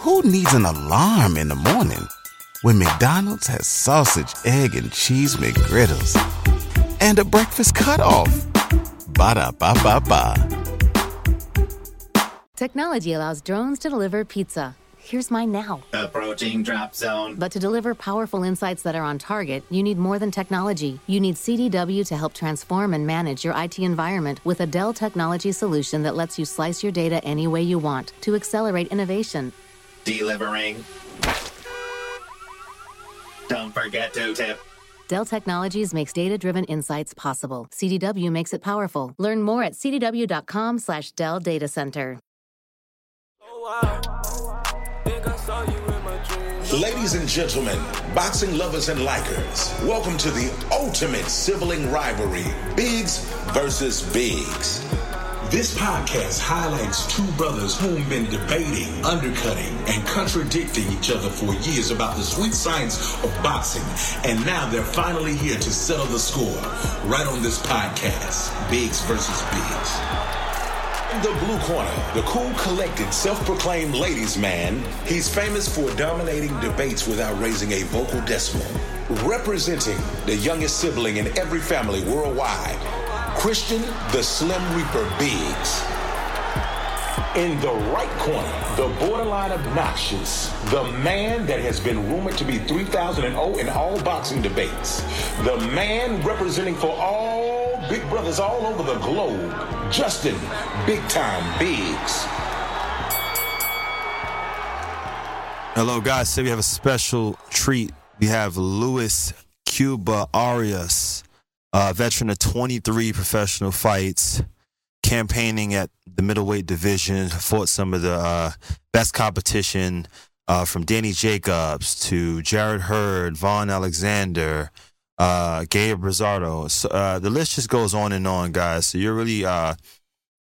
Who needs an alarm in the morning when McDonald's has sausage, egg, and cheese McGriddles and a breakfast cutoff? Ba da ba ba ba. Technology allows drones to deliver pizza. Here's mine now. Approaching drop zone. But to deliver powerful insights that are on target, you need more than technology. You need CDW to help transform and manage your IT environment with a Dell technology solution that lets you slice your data any way you want to accelerate innovation. Delivering. Don't forget to tip. Dell Technologies makes data-driven insights possible. CDW makes it powerful. Learn more at cdw.com slash Dell Data Center. Ladies and gentlemen, boxing lovers and likers, welcome to the ultimate sibling rivalry, Biggs versus Biggs. This podcast highlights two brothers who've been debating, undercutting, and contradicting each other for years about the sweet science of boxing, and now they're finally here to settle the score right on this podcast, Biggs versus Biggs. In the blue corner, the cool, collected, self-proclaimed ladies' man. He's famous for dominating debates without raising a vocal decimal. Representing the youngest sibling in every family worldwide, Christen the Slim Reaper Biggs. In the right corner, the borderline obnoxious, the man that has been rumored to be 3,000 and 0 in all boxing debates, the man representing for all big brothers all over the globe, Justin Big Time Biggs. Hello, guys. Today we have a special treat. We have Luis Cuba Arias, a veteran of 23 professional fights, campaigning at the middleweight division, fought some of the uh, best competition uh, from Danny Jacobs to Jarrett Hurd, Vaughn Alexander, uh, Gabe Rosado. So, uh, the list just goes on and on, guys. So you're really uh,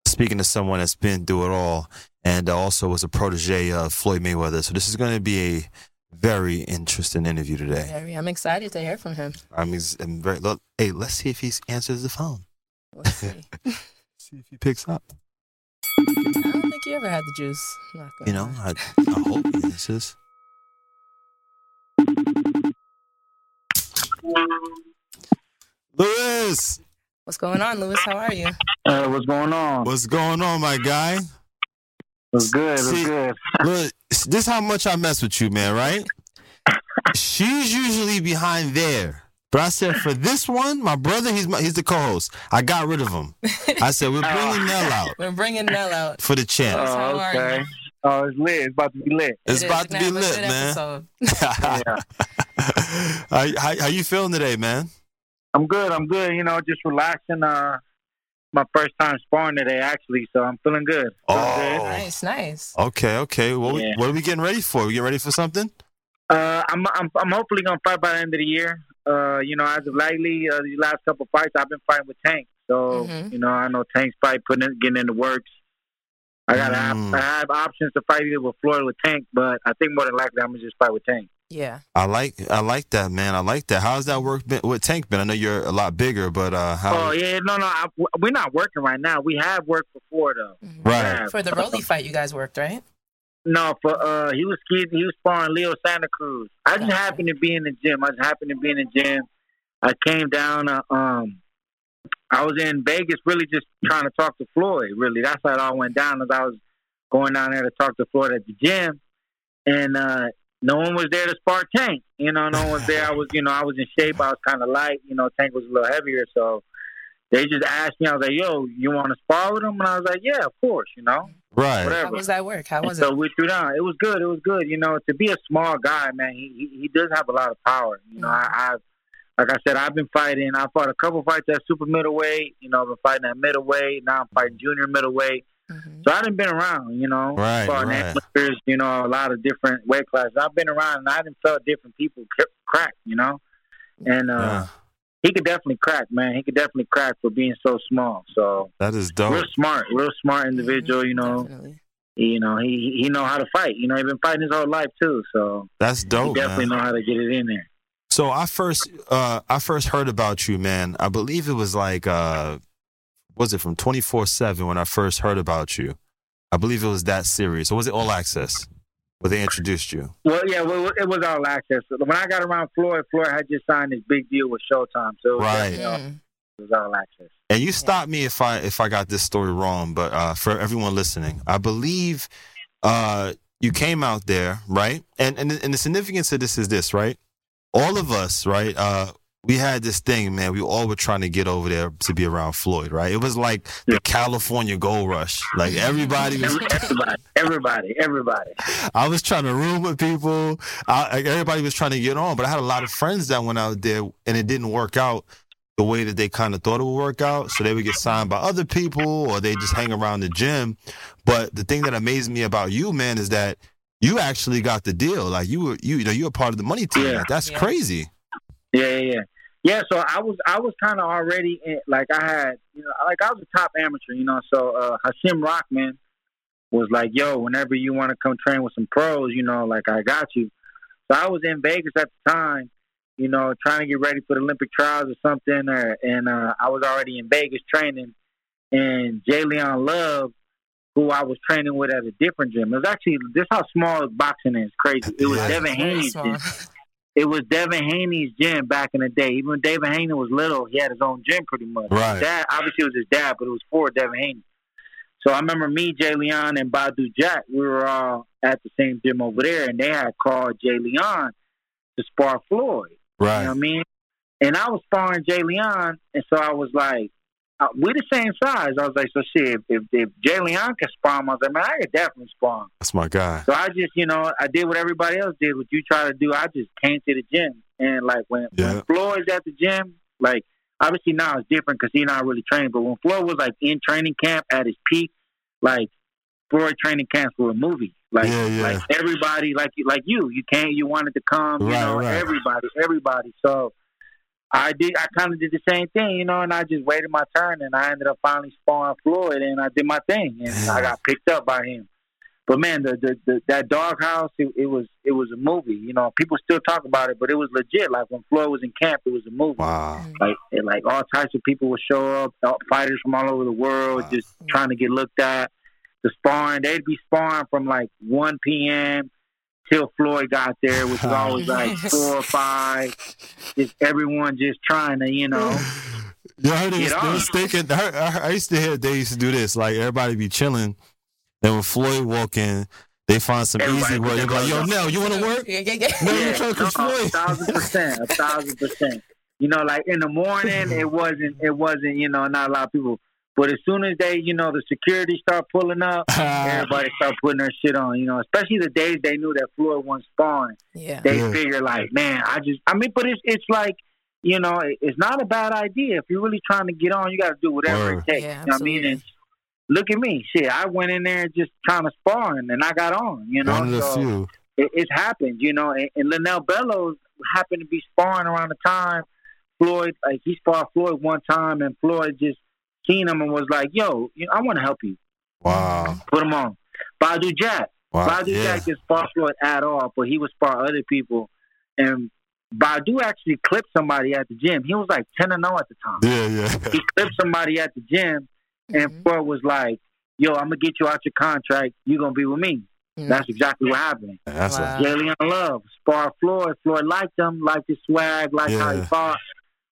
speaking to someone that's been through it all and also was a protege of Floyd Mayweather. So this is going to be a very interesting interview today. Very, I'm excited to hear from him. I'm, I'm very. Look, hey, let's see if he answers the phone. Let's see. See if he picks up. I don't think he ever had the juice. Not You know. I, I hope he answers. Lewis, What's going on, Lewis? How are you? Uh, what's going on? what's going on, my guy? What's good? What's See- good? Look, this how much I mess with you, man, right? She's usually behind there. But I said for this one, my brother, he's my, he's the co-host. I got rid of him. I said we're bringing Nell out We're bringing Nell out. for the champ. How Oh, are you? okay. Oh, it's lit. It's about to be lit. It's It is about to be have lit, man. Yeah. how, how, how you feeling today, man? I'm good. I'm good. You know, just relaxing. Uh, my first time sparring today, actually. So I'm feeling good. Feeling Oh. Nice, nice. Okay, okay. What, we, Yeah. what are we getting ready for? We getting ready for something? Uh, I'm, I'm I'm hopefully gonna fight by the end of the year. Uh, you know, as of lately, uh, these last couple fights, I've been fighting with Tank. So Mhm. you know, I know Tank's fight putting in, getting in the works. I got Mm. I have options to fight either with Floyd or with Tank, but I think more than likely I'm gonna just fight with Tank. Yeah. I like I like that, man. I like that. How's that work been with Tank been? I know you're a lot bigger, but uh, how? Oh yeah, no, no, I, we're not working right now. We have worked before though. Mhm. Right. For the Rolly fight, you guys worked, right? No, for uh, he was he was sparring Leo Santa Cruz. I just Gotcha. happened to be in the gym. I just happened to be in the gym. I came down. Uh, um, I was in Vegas, really just trying to talk to Floyd. Really, that's how it all went down. As I was going down there to talk to Floyd at the gym, and uh, no one was there to spar Tank. You know, no one was there. I was, you know, I was in shape. I was kind of light. You know, Tank was a little heavier, so they just asked me. I was like, "Yo, you want to spar with him?" And I was like, "Yeah, of course." You know, right. whatever. How was that work? How was so it? So we threw down. It was good. It was good. You know, to be a small guy, man, he he, he does have a lot of power. You know, mm-hmm. I, I've like I said, I've been fighting. I fought a couple fights at super middleweight. You know, I've been fighting at middleweight. Now I'm fighting junior middleweight. Mhm. So I done been around. You know, Right, fought right. amateurs, You know, a lot of different weight classes. I've been around, and I done felt different people crack. You know, and uh, Yeah, he could definitely crack, man. He could definitely crack for being so small. So that is dope. real smart, real smart individual. You know Definitely. you know, he he know how to fight. You know, he been fighting his whole life too, so That's he dope, definitely man. know how to get it in there. So I first uh I first heard about you, man. I believe it was like uh was it from 24/7 when I first heard about you. I believe it was that series. Or was it All Access? where they introduced you. Well, yeah, well, it was all access. When I got around Floyd, Floyd had just signed this big deal with Showtime, so it was, Right. you know, Mm. it was all access. And you stop me if I if I got this story wrong, but uh, for everyone listening, I believe uh, you came out there, right? And and and the significance of this is this, right? All of us, right? Uh, we had this thing, man. We all were trying to get over there to be around Floyd, right? It was like the California gold rush. Like everybody was. Everybody, everybody, everybody. I was trying to room with people. I, like, everybody was trying to get on, but I had a lot of friends that went out there, and it didn't work out the way that they kind of thought it would work out. So they would get signed by other people, or they just hang around the gym. But the thing that amazed me about you, man, is that you actually got the deal. Like you were, you, you know, you were part of the money team. Yeah. Like, that's Yeah. crazy. Yeah, yeah, yeah. Yeah, so I was I was kind of already in, like I had you know like I was a top amateur, you know. So uh, Hasim Rahman was like, "Yo, whenever you want to come train with some pros, you know, like I got you." So I was in Vegas at the time, you know, trying to get ready for the Olympic trials or something, or, and uh, I was already in Vegas training, and J'Leon Love, who I was training with at a different gym. It was actually this how small boxing is. Crazy. It was. Devin Very Haney's small. gym it was Devin Haney's gym back in the day. Even when Devin Haney was little, he had his own gym pretty much. Right. His dad, obviously, it was his dad, but it was for Devin Haney. So I remember me, J'Leon, and Badou Jack, we were all at the same gym over there, and they had called J'Leon to spar Floyd. You know what I mean? And I was sparring J'Leon, and so I was like, uh, we're the same size. I was like, so shit, if, if, if J'Leon can him, I was like, man, I could definitely him. That's my guy. So I just, you know, I did what everybody else did. What you try to do, I just came to the gym, and like when Yeah. when Floyd's at the gym, like obviously now it's different because he's not really training. But when Floyd was like in training camp at his peak, like Floyd training camp were a movie. Like Yeah, yeah. like everybody, like you, like you, you can't, you wanted to come, you Right, know, right. everybody, everybody. So. I did. I kind of did the same thing, you know, and I just waited my turn, and I ended up finally sparring Floyd, and I did my thing, and I got picked up by him. But man, the, the, the that doghouse, it, it was it was a movie. You know, people still talk about it, but it was legit. Like when Floyd was in camp, it was a movie. Wow. Mm-hmm. Like it, like all types of people would show up, all- fighters from all over the world, Wow. just trying to get looked at. The sparring, they'd be sparring from like 1 p.m. till Floyd got there, which was always like four or five. Just everyone just trying to, you know. You heard it was, Get they was thinking. I, I used to hear they used to do this. Like everybody be chilling, and when Floyd walk in, they find some Everybody easy work. They their be like, "Yo, gloves Nell, you want to work?" Yeah, yeah, yeah. No, you Yeah, trying to no, Floyd? a thousand percent, a thousand percent. You know, like in the morning, it wasn't, it wasn't, you know, not a lot of people. But as soon as they, you know, the security start pulling up, everybody start putting their shit on. You know, especially the days they knew that Floyd wasn't sparring. Yeah. They Yeah. figure like, man, I just, I mean, but it's, it's like, you know, it- it's not a bad idea. If you're really trying to get on, you got to do whatever Word. it takes. Yeah, you know what I mean? absolutely. And look at me, shit. I went in there just trying to spar, and I got on. You know, One so few. it, it's happened, you know. And, and Lanell Bellows happened to be sparring around the time Floyd, like he sparred Floyd one time, and Floyd just seen him and was like, "Yo, I want to help you. Wow. Put him on." Badou Jack, Wow. Badou yeah. Jack didn't spar Floyd at all, but he would spar other people. And Badou actually clipped somebody at the gym. He was like ten and zero at the time. Yeah, yeah. He clipped somebody at the gym, and Mhm. Floyd was like, "Yo, I'm gonna get you out your contract. You're gonna be with me." Mm. That's exactly what happened. That's Wow. a, Jay Love, spar Floyd. Floyd liked him, liked his swag, liked how he fought.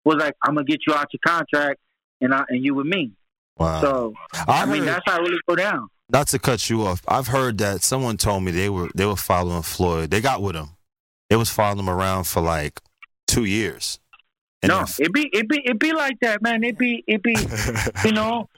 Was like, I'm gonna get you out your contract, and I, and you with me. wow. So I, I mean, heard, that's how it really go down. not to cut you off. I've heard that someone told me they were they were following Floyd. They got with him. They was following him around for like two years. And no, it be it be it be like that, man. It be it be you know.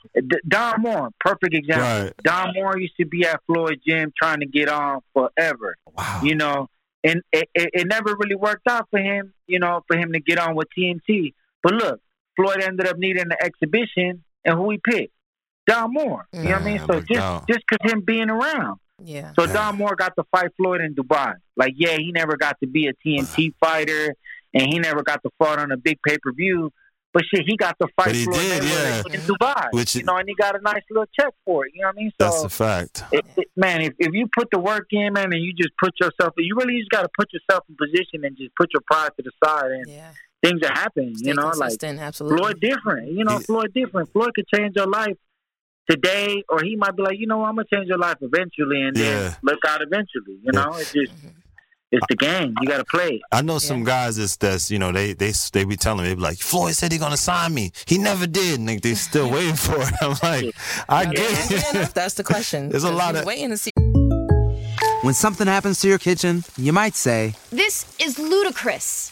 Don Moore, perfect example. right. Don Moore used to be at Floyd Gym trying to get on forever. Wow. you know, and it, it, it never really worked out for him, you know, for him to get on with TMT. But look, Floyd ended up needing the exhibition, and who he picked? Don Moore. You know what I mean? So just doubt. just because him being around. Yeah. So Yeah. Don Moore got to fight Floyd in Dubai. Like, yeah, he never got to be a TMT fighter, and he never got to fight on a big pay per view. But shit, he got to fight But he Floyd did, Mayweather yeah. in Dubai. Which- you know, and he got a nice little check for it. You know what I mean? So That's So a fact. it, it, man, if, if you put the work in, man, and you just put yourself, you really just got to put yourself in position and just put your pride to the side, and Yeah. Things are happening. Stay you know, like consistent. Absolutely. Floyd different. You know, Yeah. Floyd different. Floyd could change your life today, or he might be like, you know, I'm gonna change your life eventually, and Yeah. then look out eventually. You Yeah. know, it's just mm-hmm. it's the game. You got to play it. I know some guys that's that's you know they they they be telling me they be like Floyd said he gonna sign me. He never did. And they, they still waiting for it. I'm like, I Yeah, get fair it. enough. That's the question. There's a lot of- waiting to see. When something happens to your kitchen, you might say, This is ludicrous.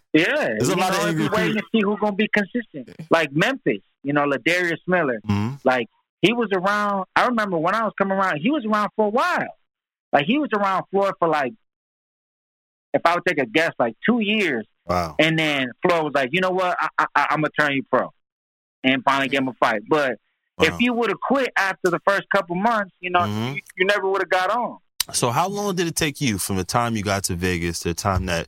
Yeah, There's a lot of angry waiting to see who's gonna be consistent. Like Memphis, you know, Ladarius Miller. Mhm. Like he was around. I remember when I was coming around, he was around for a while. Like he was around Floyd for like, if I would take a guess, like two years. Wow. And then Floyd was like, you know what, I, I, I'm gonna turn you pro, and finally give him a fight. But Wow. if you would have quit after the first couple months, you know, Mhm. you, you never would have got on. So how long did it take you from the time you got to Vegas to the time that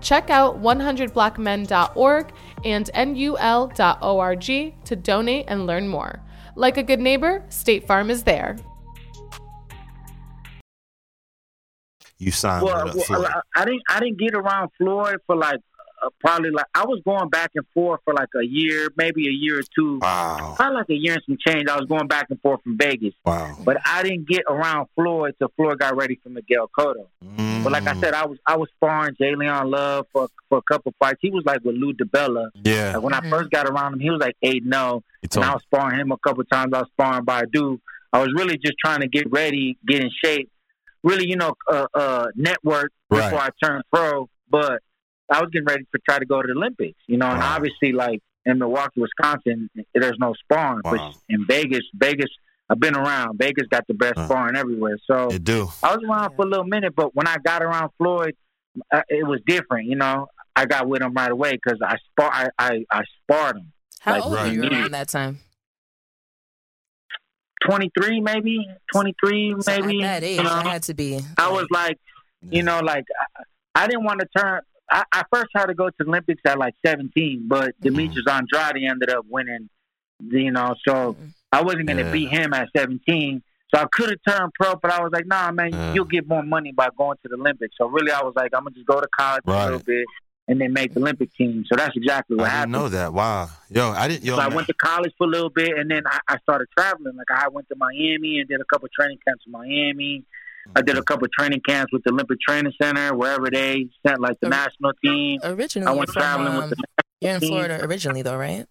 Check out 100blackmen.org and nul.org to donate and learn more. Like a good neighbor, State Farm is there. you signed Well, with well, Floyd? I, I didn't. I didn't get around Floyd for like probably like I was going back and forth for like a year, maybe a year or two. Wow. Probably like a year and some change. I was going back and forth from Vegas, Wow. but I didn't get around Floyd till Floyd got ready for Miguel Cotto. But like I Mm. said, I was I was sparring J'Leon Love for for a couple fights. He was like with Lou DiBella. Yeah. Like when I first got around him, he was like eight no, You and told I was sparring him a couple times. I was sparring Badou. I was really just trying to get ready, get in shape, really, you know, uh, uh, network Right. before I turned pro. But I was getting ready to try to go to the Olympics, you know, and obviously, like in Milwaukee, Wisconsin, there's no sparring. Wow. But in Vegas, Vegas, I've been around. Vegas got the best Uh. sparring everywhere. So It do. I was around for a little minute, but when I got around Floyd, uh, it was different. You know, I got with him right away because I spar, I, I, I sparred him. How Like, old were right. you around that time? Twenty three, maybe twenty three, So maybe. at that age, you know? I had to be. I was like, you know, like I, I didn't want to turn. I, I first tried to go to the Olympics at like 17, but mm-hmm. Demetrius Andrade ended up winning. You know, so mm-hmm. I wasn't going to Yeah. beat him at 17. So I could have turned pro, but I was like, nah, man, Yeah. you'll get more money by going to the Olympics. So really, I was like, I'm gonna just go to college a little bit and then make the Olympic team. So that's exactly what I happened. know that. Wow. Yo, I didn't. Yo, So I man. went to college for a little bit, and then I, I started traveling. Like I went to Miami and did a couple training camps in Miami. I did a couple training camps with the Olympic Training Center, wherever they sent like the Or- national team. Originally, I went from, traveling um, with the. you're in team. Florida originally, though, right?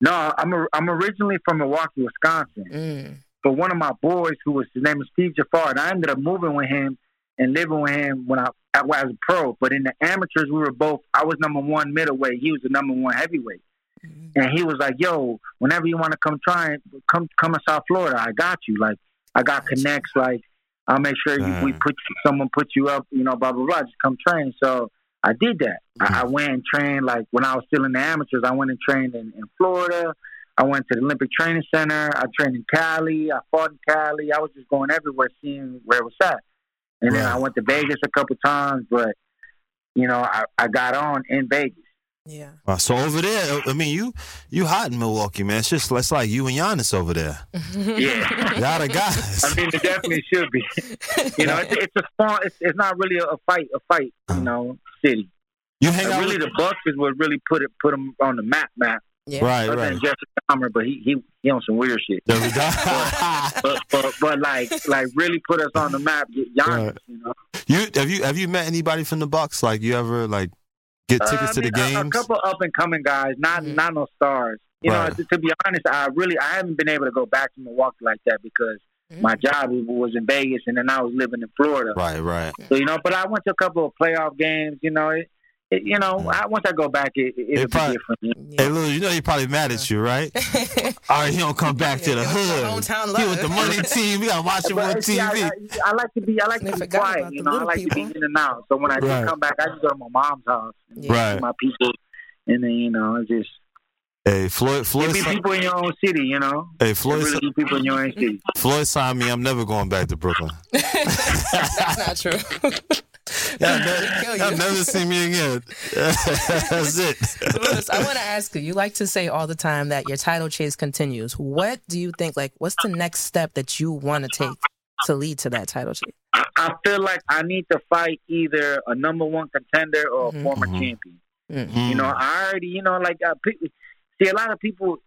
No, I'm a, I'm originally from Milwaukee, Wisconsin. Mm. But one of my boys, who was his name is Steve Jafar, and I ended up moving with him and living with him when I, I was a pro. But in the amateurs, we were both. I was number one middleweight. He was the number one heavyweight. And he was like, "Yo, whenever you want to come try come come to South Florida. I got you. Like, I got connects. Like, I'll make sure you, we Mm. put you, someone put you up. You know, blah blah blah. Just come train." So I did that. I, I went and trained. Like when I was still in the amateurs, I went and trained in, in Florida. I went to the Olympic Training Center. I trained in Cali. I fought in Cali. I was just going everywhere, seeing where it was at. And then I went to Vegas a couple times, but you know, I, I got on in Vegas. Yeah. Wow, so over there, I mean, you you hot in Milwaukee, man. It's just it's like you and Giannis over there. Yeah. Y'all the guys. I mean, it definitely should be. You know, it's, it's a fun. It's, it's not really a fight. A fight. You uh-huh. know, city. You hang out really, with the Bucks is what really put it put them on the map. Map. Yeah. right, Other right. than Jeffrey Dahmer, but he he he on some weird shit. There we go. But but, but like like really put us on the map. Giannis, Right. you know. you have you have you met anybody from the Bucks? Like you ever like get tickets Uh, to the I mean, a- games? A, couple up and coming guys, not Mhm. not no stars. You Right. know, to, to be honest, I really I haven't been able to go back to Milwaukee like that because Mm. my job was- was in Vegas and then I was living in Florida. Right, right. So you know, but I went to a couple of playoff games. You know, it, it, you know, I, once I go back, it, it, it'll probably- be different. Hey, Lou, you know he probably mad at you, right? All right, he don't come back to the hood. hometown He with the money team. We gotta watch him on But, see, I, TV. I, I like to be, I like to be quiet. You know, I little like to be in and out. So when I do Right. come back, I just go to my mom's house and see Right. my people, and then you know, it's just Hey, Floyd, it Floyd, be people in your own city. You know, hey, it Floyd, really be people in your own city. Floyd signed me. I'm never going back to Brooklyn. That's not true. Y'all Kill never, you. y'all never see me again. That's it. Louis, I want to ask you. You like to say all the time that your title chase continues. What do you think? Like, what's the next step that you want to take to lead to that title chase? I, I feel like I need to fight either a number one contender or a former Mhm. champion. Mm. You know, I already, you know, like I, pe- see a lot of people.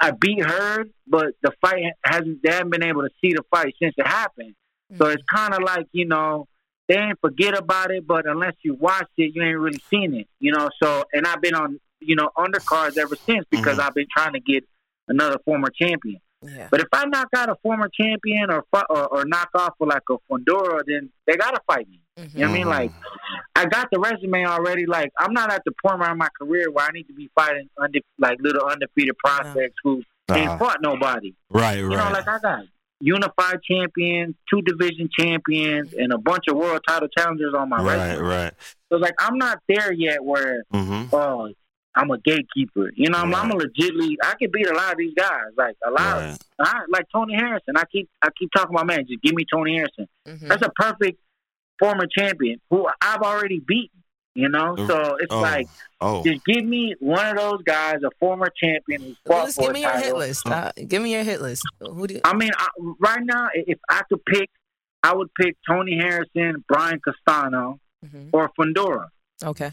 I beat Hurd, but the fight hasn't. They haven't been able to see the fight since it happened. So mm-hmm. it's kind of like you know they ain't forget about it, but unless you watch it, you ain't really seen it. You know. So and I've been on you know undercards ever since because mm-hmm. I've been trying to get another former champion. Yeah. But if I knock out a former champion or or, or knock off with like a Fundora, then they gotta fight me. You know what I mean? Mm-hmm. Like I got the resume already. Like I'm not at the point where in my career where I need to be fighting unde- like little undefeated prospects who ain't Uh-huh. fought nobody. Right, You know, like I got unified champions, two division champions, and a bunch of world title challengers on my Right, resume. right. Right. So like I'm not there yet where hmm oh I'm a gatekeeper. You know, I'm, I'm a legitly I can beat a lot of these guys. Like a lot Right. of I, like Tony Harrison. I keep I keep talking about man, just give me Tony Harrison. Mm-hmm. That's a perfect former champion who I've already beaten. You know, so it's Oh. like Oh. just give me one of those guys, a former champion who fought Louis, for give a me your hit list. Uh, give me your hit list. Who do you? I mean, I, right now, if I could pick, I would pick Tony Harrison, Brian Castano, Mm-hmm. or Fundora. Okay.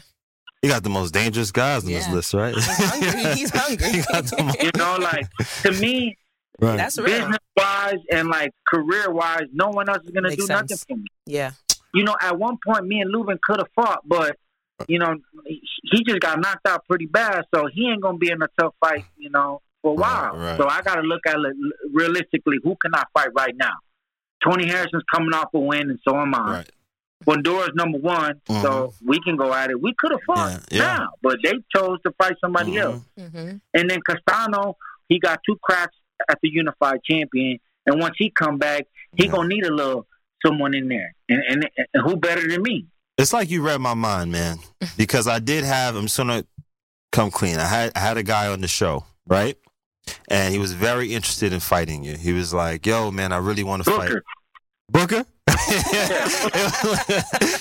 You got the most dangerous guys on this list, right? He's hungry. He's hungry. You most- You know, like to me, right. That's real. business wise and like career wise, no one else is gonna Makes do nothing for me. Yeah. You know, at one point, me and Lubin could have fought, but you know, he- he just got knocked out pretty bad, so he ain't gonna be in a tough fight. You know, for a while. right. So I got to look at it realistically. Who can I fight right now? Tony Harrison's coming off a win, and so am I. Right. Fundora's number one, so we can go at it. We could have fought Mm-hmm. Yeah, yeah. now, but they chose to fight somebody Mhm. else. Mm-hmm. And then Castano, he got two cracks at the unified champion, and once he come back, he Yeah. gonna need a little someone in there, and, and, and who better than me? It's like you read my mind, man. Because I did have. I'm just gonna come clean. I had I had a guy on the show, right? And he was very interested in fighting you. He was like, "Yo, man, I really want to fight." Booker. Booker?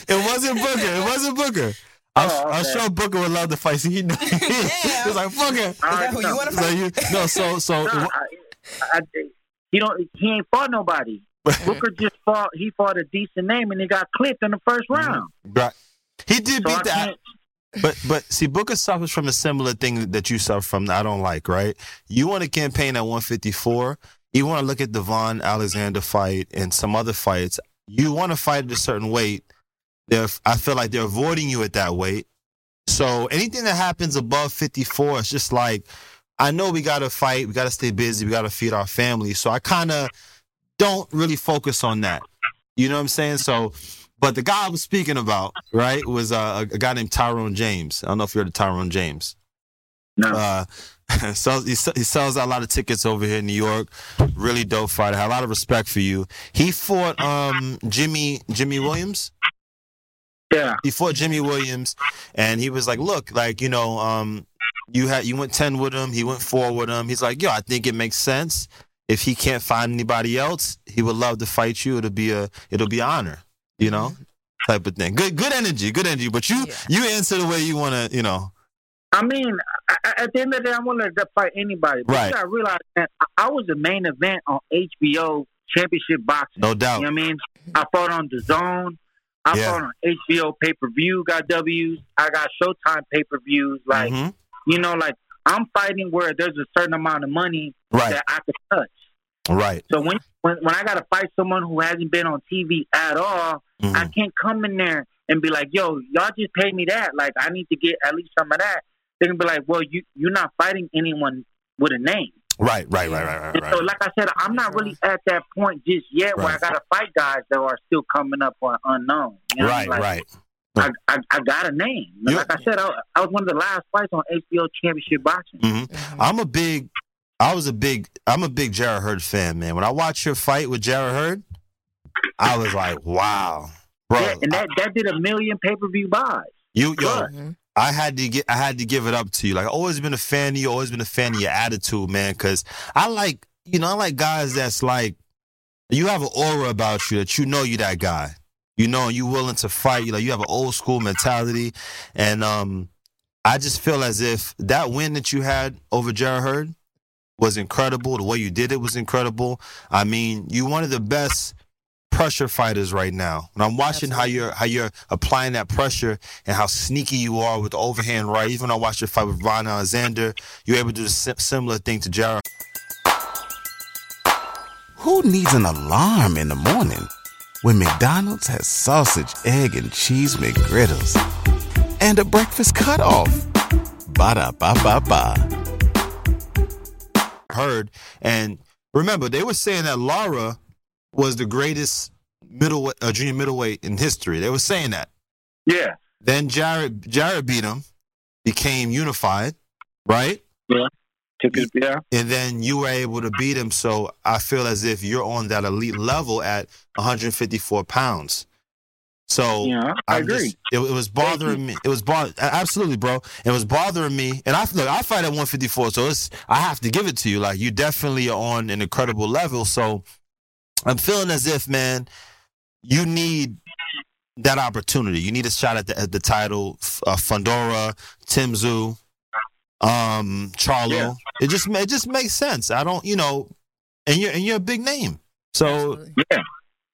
it wasn't Booker. It wasn't Booker. I'm, Oh, I'm sure Booker would love to fight. So he knew. he was like, Booker. All right, who you no. wanna So you, no, so so No, I, I, he don't. He ain't fought nobody. Booker just fought. He fought a decent name, and he got clipped in the first mm-hmm. round. right. He did So beat that. But but see, Booker suffers from a similar thing that you suffer from. That I don't like. Right? You want to campaign at 154. You want to look at the Vaughn Alexander fight and some other fights. You want to fight at a certain weight. They're, I feel like they're avoiding you at that weight. So anything that happens above 54, it's just like I know we got to fight. We got to stay busy. We got to feed our family. So I kind of don't really focus on that. You know what I'm saying? So, but the guy I was speaking about, right, was uh, a, a guy named Tyrone James. I don't know if you heard of Tyrone James. No. Uh, sells, he, he sells out a lot of tickets over here in New York. Really dope fighter. I had a lot of respect for you. He fought um, Jimmy Jimmy Williams. Yeah. He fought Jimmy Williams, and he was like, "Look, like you know, um, you had you went ten with him. He went four with him. He's like, yo, I think it makes sense. If he can't find anybody else, he would love to fight you. It'll be a it'll be honor, you know, type of thing. Good good energy, good energy. But you you answer the way you want to, you know. I mean, I, I- at the end of the day, I wanted to fight anybody. But Right. you gotta realize that I, I was the main event on HBO Championship Boxing. No doubt. You know what I mean? I fought on the Zone. I Yeah. fought on HBO pay per view. Got W's. I got Showtime pay per views. Like Mhm. you know, like I'm fighting where there's a certain amount of money Right. that I could touch. Right. So when when, when I got to fight someone who hasn't been on TV at all, Mm-hmm. I can't come in there and be like, "Yo, y'all just paid me that. Like, I need to get at least some of that." They're gonna be like, "Well, you you're not fighting anyone with a name." Right, right, right, right, right, And so, like I said, I'm not really at that point just yet where I got to fight guys that are still coming up or unknown. You know Right. Like, right. I, I I got a name. Like I said, I, I was one of the last fights on HBO Championship Boxing. Mm-hmm. I'm a big, I was a big, I'm a big Jarrett Hurd fan, man. When I watched your fight with Jarrett Hurd, I was like, wow, bro. Yeah, and that that did a million pay per view buys. You yo, I had to get, I had to give it up to you. Like, I always been a fan of you. Always been a fan of your attitude, man. Because I like, you know, I like guys that's like, you have an aura about you that you know you that guy. You know, you willing to fight. You like, you have an old school mentality, and um, I just feel as if that win that you had over Jarrett Hurd was incredible. The way you did it was incredible. I mean, you're one of the best pressure fighters right now. And I'm watching how you're how you're applying that pressure and how sneaky you are with the overhand right. Even when I watched your fight with Vaughn Alexander, you're able to do the si- similar thing to Jarrett. Who needs an alarm in the morning when McDonald's has sausage, egg, and cheese McGriddles and a breakfast cutoff? Ba da ba ba ba. Hurd and remember they were saying that Lara was the greatest middle uh, junior middleweight in history. They were saying that. Yeah. Then Jarrett Jarrett beat him, became unified, right? Yeah. Took his yeah. And then you were able to beat him. So I feel as if you're on that elite level at 154 pounds. So Yeah, I I'm agree. just- it, it was bothering me. It was bothering absolutely, bro. It was bothering me. And I look, I fight at 154, so it's I have to give it to you. Like you definitely are on an incredible level. So I'm feeling as if, man, you need that opportunity. You need a shot at the, at the title. F- Uh, Fundora, Tim Tszyu, um, Charlo. Yeah. It just it just makes sense. I don't, you know, and you're and you're a big name. So Yeah.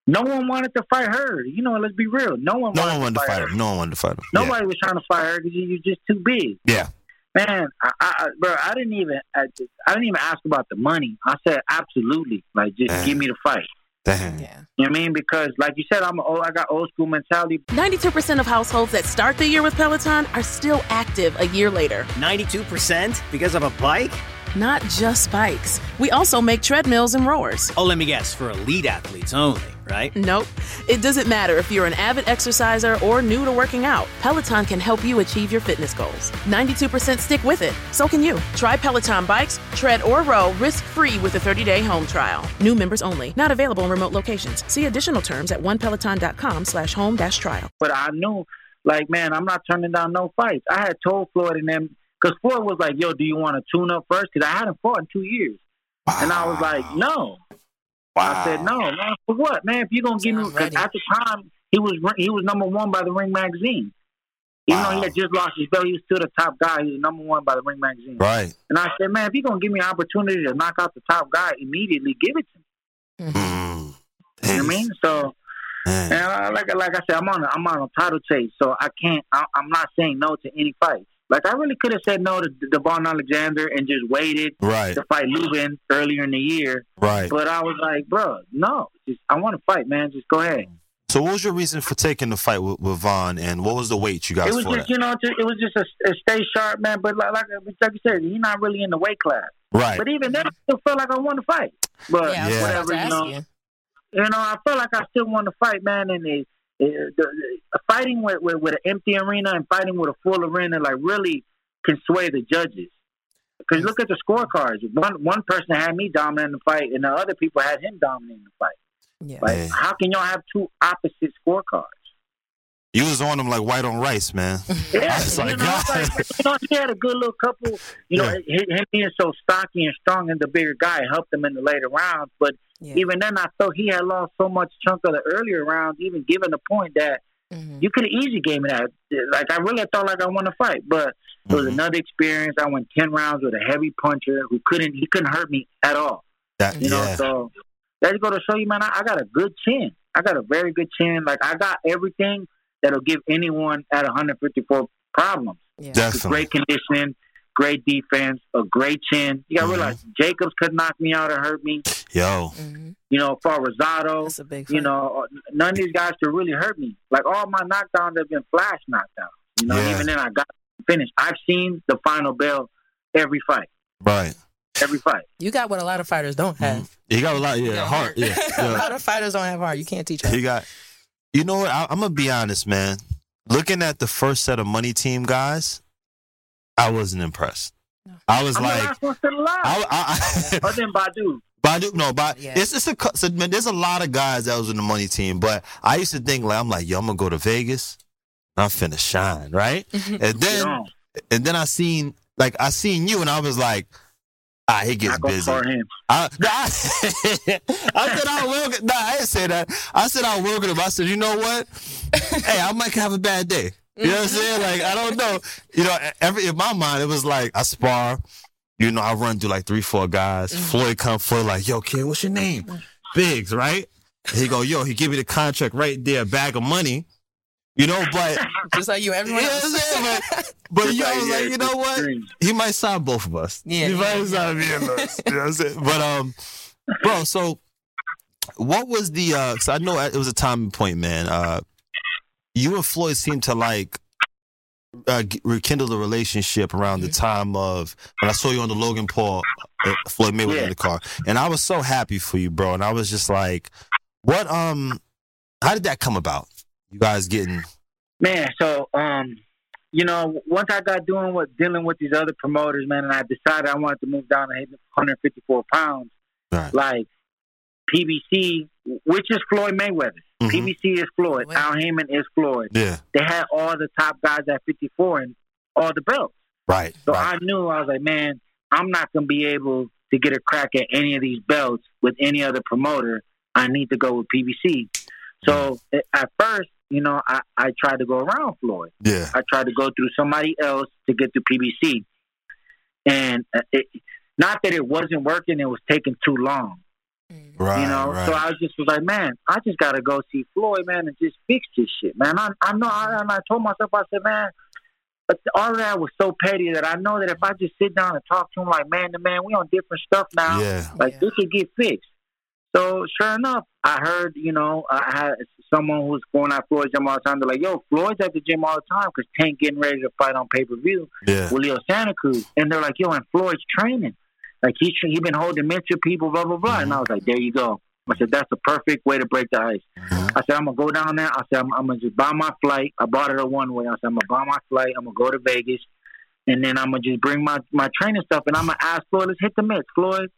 No one wanted to fight her. You know, let's be real. No one no wanted one wanted to fight her. No one wanted to fight him. Yeah. Nobody was trying to fight her because you're just too big. Yeah. Man, I, I, bro, I didn't even, I, just- I didn't even ask about the money. I said absolutely, like just Man. give me the fight. Damn. Yeah. You know what I mean? Because, like you said, I'm old, I got old school mentality. 92% of households that start the year with Peloton are still active a year later. 92% because of a bike? Not just bikes. We also make treadmills and rowers. Oh, let me guess, for elite athletes only, right? Nope. It doesn't matter if you're an avid exerciser or new to working out. Peloton can help you achieve your fitness goals. 92% stick with it. So can you. Try Peloton bikes, tread, or row risk-free with a 30-day home trial. New members only. Not available in remote locations. See additional terms at onepeloton.com slash home dash trial. But I knew, like, man, I'm not turning down no fights. I had told Floyd and them, because Floyd was like, yo, do you want to tune up first? Because I hadn't fought in two years. And I was like, no. Wow. I said, no, man, for what, man? If you're going to give me, because at the time, he was he was number one by the Ring Magazine. Even though he had just lost his belt, he was still the top guy. He was number one by the Ring Magazine. Right. And I said, man, if you're going to give me an opportunity to knock out the top guy immediately, give it to me. Mm. You know what I mean? So, Man. and I, like like I said, I'm on a, I'm on a title chase, so I can't. I, I'm not saying no to any fights. Like I really could have said no to Devon Alexander and just waited Right. to fight Lubin earlier in the year. Right. But I was like, bro, no, just I want to fight, man. Just go ahead. So what was your reason for taking the fight with, with Vaughn, and what was the weight you guys it was fought just, at? you know, it was just a, a stay sharp, man. But like, like like you said, he's not really in the weight class. Right. But even then, I still felt like I want to fight. But Yeah, I was about whatever, you know. you. You know, I felt like I still want to fight, man. And it, it, the, the, fighting with, with with an empty arena and fighting with a full arena, like really can sway the judges. Because look at the scorecards. One one person had me dominating the fight, and the other people had him dominating the fight. Yeah. Like, how can y'all have two opposite scorecards? You was on him like white on rice, man. Yeah, It's you like, know, it's like, you know, he had a good little couple. You know, him him being so stocky and strong and the bigger guy helped him in the later rounds. But even then, I thought he had lost so much chunk of the earlier rounds, even given the point that mm-hmm. you could have easily gave me that. Like I really thought like I want to fight, but it was mm-hmm. another experience. I went ten rounds with a heavy puncher who couldn't he couldn't hurt me at all. That, You know, yeah. so that's go to show you, man. I, I got a good chin. I got a very good chin. Like I got everything that'll give anyone at 154 problems. Yeah. Definitely. Great conditioning, great defense, a great chin. You got to Mm-hmm. realize Jacobs could knock me out or hurt me. Yo. You know, for Rosado, you know, none of these guys could really hurt me. Like all my knockdowns have been flash knockdowns. You know, Yeah. even then I got finished. I've seen the final bell every fight, Right. every fight. You got what a lot of fighters don't have. You got a lot, yeah, heart, yeah. a lot of fighters don't have heart. You can't teach that. He got. You know what? I, I'm gonna be honest, man. looking at the first set of money team guys, I wasn't impressed. I was I'm like, the last one still alive. I, I, Other than Badou. Badou, no, but it's it's a cou- so, man, there's a lot of guys that was in the money team, but I used to think like I'm like, yo, I'm gonna go to Vegas, I'm finna shine, right? and then and then I seen like I seen you, and I was like, ah, he gets busy. start him. I, nah, I, I said I will. Nah, I didn't say that. I said I will work with him. I said, you know what? hey, I might have a bad day. You know what I'm saying? Like I don't know. You know, every in my mind it was like I spar. You know, I run through like three, four guys. Floyd come Floyd like, yo, kid, what's your name? Biggs, right? And he go, yo, he give me the contract right there, a bag of money. You know, but Just like you, everyone Yeah, else. yeah, but, but yo, I was like, you know what? He might sign both of us. Yeah, he might yeah, sign me and us. You know what I'm saying? But um, bro, so what was the? uh 'cause I know it was a time point, man. Uh, you and Floyd seemed to like uh, rekindle the relationship around the time of when I saw you on the Logan Paul uh, Floyd Mayweather in the car, and I was so happy for you, bro. And I was just like, what? Um, how did that come about? You guys getting Man, so um, you know, once I got doing what dealing with these other promoters, man, and I decided I wanted to move down to 154 pounds, like PBC, which is Floyd Mayweather. PBC is Floyd. Al Haymon is Floyd. Yeah. They had all the top guys at 54 and all the belts. right? So I knew I was like, man, I'm not gonna be able to get a crack at any of these belts with any other promoter. I need to go with PBC. So Mm-hmm. at first, you know, I, I tried to go around Floyd. Yeah. I tried to go through somebody else to get to PBC, and uh, it, not that it wasn't working; it was taking too long. Right. You know, right. so I just was like, man, I just got to go see Floyd, man, and just fix this shit, man. I, I know, I, and I told myself, I said, man, but all of that was so petty that I know that if I just sit down and talk to him like man to man, we on different stuff now. Yeah. Like this could get fixed. So sure enough, I heard, you know, I had someone who was going at Floyd's gym all the time. They're like, yo, Floyd's at the gym all the time because Tank getting ready to fight on pay per view Yeah. with Leo Santa Cruz, and they're like, yo, and Floyd's training. Like he he been holding mentor people, blah blah blah. And I was like, there you go. I said that's the perfect way to break the ice. I said I'm gonna go down there. I said I'm, I'm gonna just buy my flight. I bought it a one way. I said I'm gonna buy my flight. I'm gonna go to Vegas, and then I'm gonna just bring my my training stuff, and I'm gonna ask Floyd, let's hit the mitts, Floyd.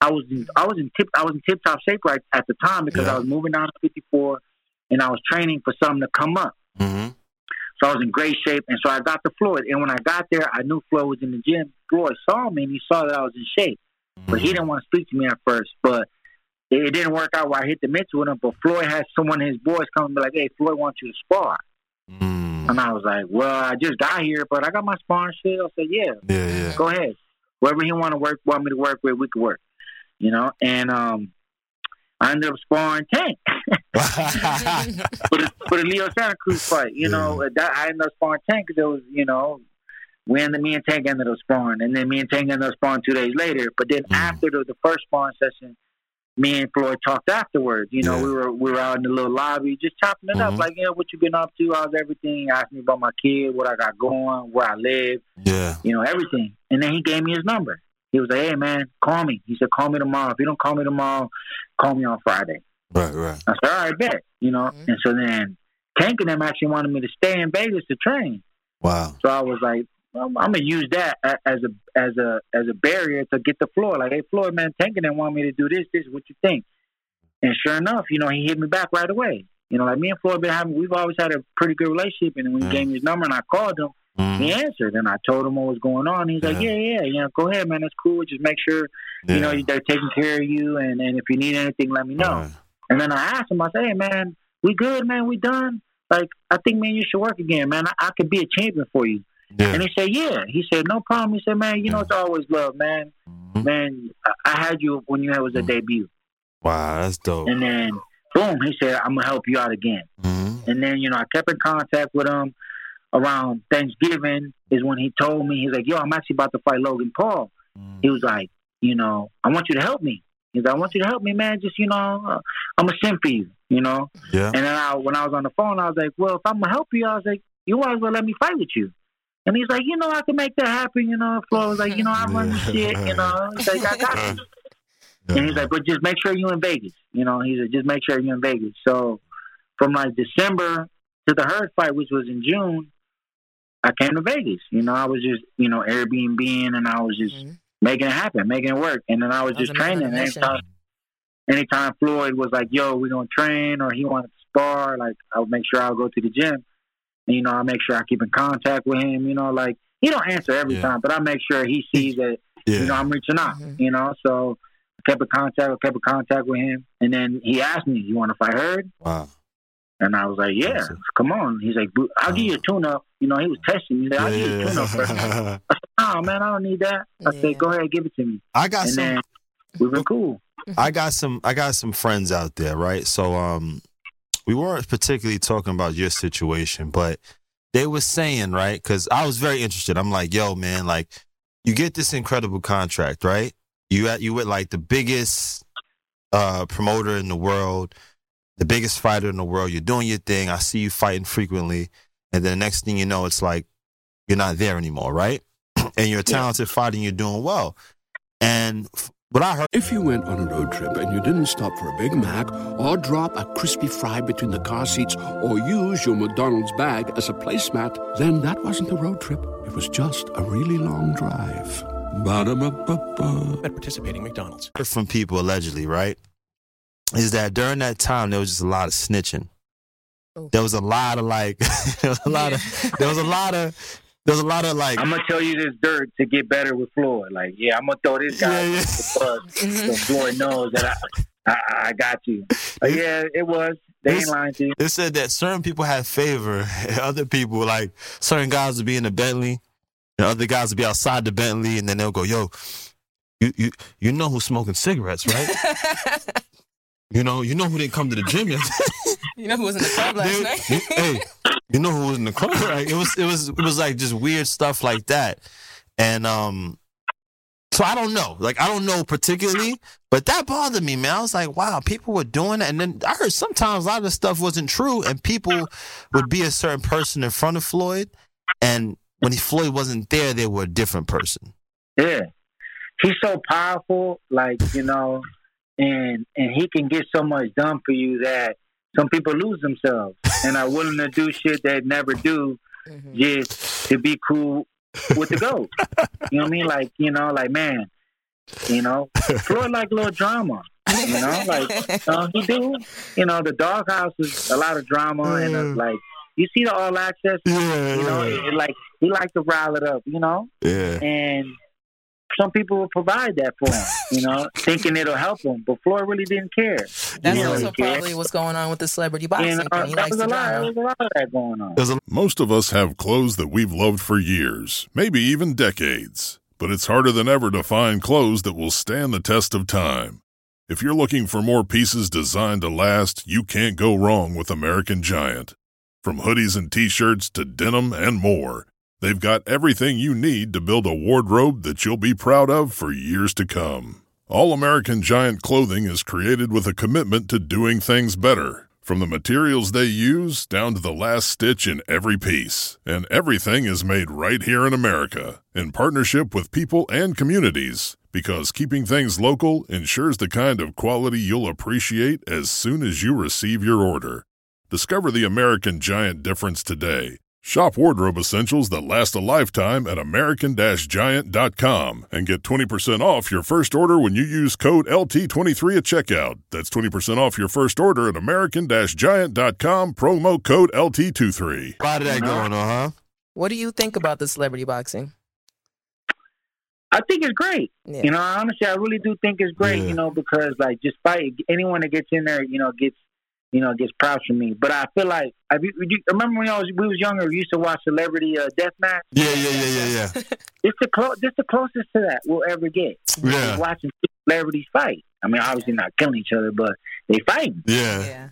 I was in, I was in tip I was in tip top shape right at the time because I was moving down to 54, and I was training for something to come up. Mm-hmm. So I was in great shape, and so I got to Floyd. And when I got there, I knew Floyd was in the gym. Floyd saw me, and he saw that I was in shape, but he didn't want to speak to me at first. But it, it didn't work out where I hit the mitts with him. But Floyd had someone his boys come and be like, "Hey, Floyd wants you to spar." And I was like, "Well, I just got here, but I got my sparring shit." I said, "Yeah, Yeah, yeah. go ahead. Whoever he want to work, want me to work with, we could work." You know, and um, I ended up sparring Tank for the for the Leo Santa Cruz fight. You know, that I ended up sparring Tank because it was, you know, we ended me and Tank ended up sparring, and then me and Tank ended up sparring two days later. But then mm. after the, the first sparring session, me and Floyd talked afterwards. You know, we were we were out in the little lobby just chopping it up, mm-hmm. like, yeah, what you been up to? How's everything? He asked me about my kid, what I got going, where I live, Yeah. you know, everything. And then he gave me his number. He was like, hey man, call me. He said, call me tomorrow. If you don't call me tomorrow, call me on Friday. Right, right. I said, all right, bet. You know, mm-hmm. and so then Tank and them actually wanted me to stay in Vegas to train. Wow. So I was like, well, I'm gonna use that as a as a as a barrier to get the floor. Like, hey, Floyd, man, Tank and them want me to do this. This, what you think? And sure enough, you know, he hit me back right away. You know, like me and Floyd been having, we've always had a pretty good relationship. And when he gave me his number and I called him, mm-hmm. he answered, and I told him what was going on. He's like, yeah, yeah, you know, go ahead, man, that's cool. Just make sure, you know, they're taking care of you, and and if you need anything, let me know. And then I asked him, I said, hey, man, we good, man, we done. Like, I think, man, you should work again, man. I, I could be a champion for you. And he said, yeah. He said, no problem. He said, man, you know, it's always love, man. Mm-hmm. Man, I, I had you when you had was a mm-hmm. debut. Wow, that's dope. And then, boom, he said, I'm going to help you out again. Mm-hmm. And then, you know, I kept in contact with him around Thanksgiving is when he told me, he's like, yo, I'm actually about to fight Logan Paul. Mm. He was like, you know, I want you to help me. He's like, I want you to help me, man. Just, you know, uh, I'm a to send for you, you know? Yeah. And then I, when I was on the phone, I was like, well, if I'm going to help you, I was like, you might as well let me fight with you. And he's like, you know, I can make that happen, you know. Flo was like, you know, I run the shit, you know. He's like, I got you. And he's like, but just make sure you're in Vegas. You know, he said, just make sure you're in Vegas. So from like December to the Hurd fight, which was in June, I came to Vegas. You know, I was just you know Airbnb and I was just Mm-hmm. Making it happen, making it work, and then I was That was just a man on training. a mission. Anytime, anytime Floyd was like, "Yo, we're gonna train," or he wanted to spar, like I would make sure I would go to the gym. And, you know, I make sure I keep in contact with him. You know, like he don't answer every Yeah. time, but I make sure he sees that Yeah. you know I'm reaching out. Mm-hmm. You know, so I kept in contact. I kept in contact with him, and then he asked me, "You want to fight Hurd?" Wow. And I was like, "Yeah, come on." He's like, "Boo, "I'll give you a tune up." You know, he was testing me. He's like, "I'll give you a tune up." first." I said, "Oh man, I don't need that." I said, "Go ahead, give it to me." I got and some. then we've been cool. I got some I got some friends out there, right? So um we weren't particularly talking about your situation, but they were saying, right? Cuz I was very interested. I'm like, "Yo, man, like you get this incredible contract, right? You at you with like the biggest uh promoter in the world, the biggest fighter in the world. You're doing your thing. I see you fighting frequently, and then the next thing you know, it's like you're not there anymore, right? And you're a talented fighter and you're doing well. And f- what I heard If you went on a road trip and you didn't stop for a Big Mac or drop a crispy fry between the car seats or use your McDonald's bag as a placemat, then that wasn't a road trip. It was just a really long drive. Ba-da-ba-ba-ba. At participating McDonald's. from people allegedly, right? Is that during that time there was just a lot of snitching. Oh. There was a lot of like, there was a lot of, there was a lot of, there was a lot of like. I'm gonna tell you this dirt to get better with Floyd. Like, yeah, I'm gonna throw this guy Yeah, yeah. the bus so mm-hmm. Floyd knows that I, I, I got you. But yeah, it was. They ain't lying to you. They said that certain people have favor, and other people like certain guys would be in the Bentley, and other guys would be outside the Bentley, and then they'll go, "Yo, you you you know who's smoking cigarettes, right? you know you know who didn't come to the gym yet." You know who was in the club last Dude, night? hey, you know who was in the club? Right? It was it was it was like just weird stuff like that, and um, so I don't know. Like I don't know particularly, but that bothered me, man. I was like, wow, people were doing that, and then I heard sometimes a lot of the stuff wasn't true, and people would be a certain person in front of Floyd, and when Floyd wasn't there, they were a different person. Yeah, he's so powerful. Like you know, and and he can get so much done for you that some people lose themselves and are willing to do shit they never do just to be cool with the goat. you know what I mean? Like you know, like man, you know, Floyd like a little drama. You know, like uh, he do. You know, the doghouse is a lot of drama and uh, like you see the all access. Yeah, you know, it, it, like he like to rile it up. You know, Yeah. and some people will provide that for him. You know, thinking it'll help him, but Floyd really didn't care. That's He didn't also really care. probably what's going on with the celebrity boxing You know, thing. He likes was a to lot. There drama. was a lot of that going on. Most of us have clothes that we've loved for years, maybe even decades. But it's harder than ever to find clothes that will stand the test of time. If you're looking for more pieces designed to last, you can't go wrong with American Giant. From hoodies and t shirts to denim and more, they've got everything you need to build a wardrobe that you'll be proud of for years to come. All American Giant clothing is created with a commitment to doing things better. From the materials they use down to the last stitch in every piece. And everything is made right here in America, in partnership with people and communities, because keeping things local ensures the kind of quality you'll appreciate as soon as you receive your order. Discover the American Giant difference today. Shop wardrobe essentials that last a lifetime at American-Giant.com and get 20% off your first order when you use code LT23 at checkout. That's 20% off your first order at American-Giant.com, promo code LT23. A lot of that going on, huh? What do you think about the celebrity boxing? I think it's great. You know, honestly, I really do think it's great. You know, because like just fight anyone that gets in there, you know, gets you know gets props from me. But I feel like I you, you remember when I was we was younger, we used to watch celebrity uh, death match. Yeah, yeah, yeah, yeah, yeah. It's the clo- this the closest to that we'll ever get. Yeah. watching celebrities fight. I mean, obviously not killing each other, but they fighting. Yeah.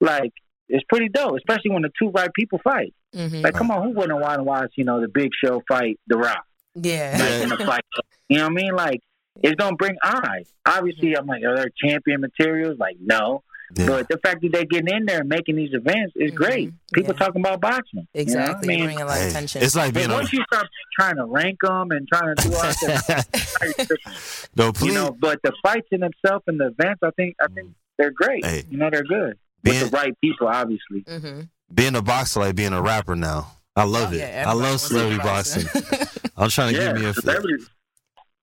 Like it's pretty dope, especially when the two right people fight. Mm-hmm. Like, come on, who wouldn't want to watch you know the Big Show fight The Rock? Yeah. like in the fight. You know what I mean? Like it's gonna bring eyes. Obviously, I'm like, are there champion materials? Like, no. But the fact that they're getting in there and making these events is great. People talking about boxing. You know I Exactly. mean? Bringing a lot of attention. it's like But being a- once you start trying to rank them and trying to do all that, No, please. you know. But the fights in themselves and the events, I think, I think they're great. You know, they're good with the right people, obviously. Mm-hmm. being a boxer like being a rapper now. I love Oh, it. yeah, I love wants celebrity a boxing. I'm trying to Yeah, give me a. celebrity-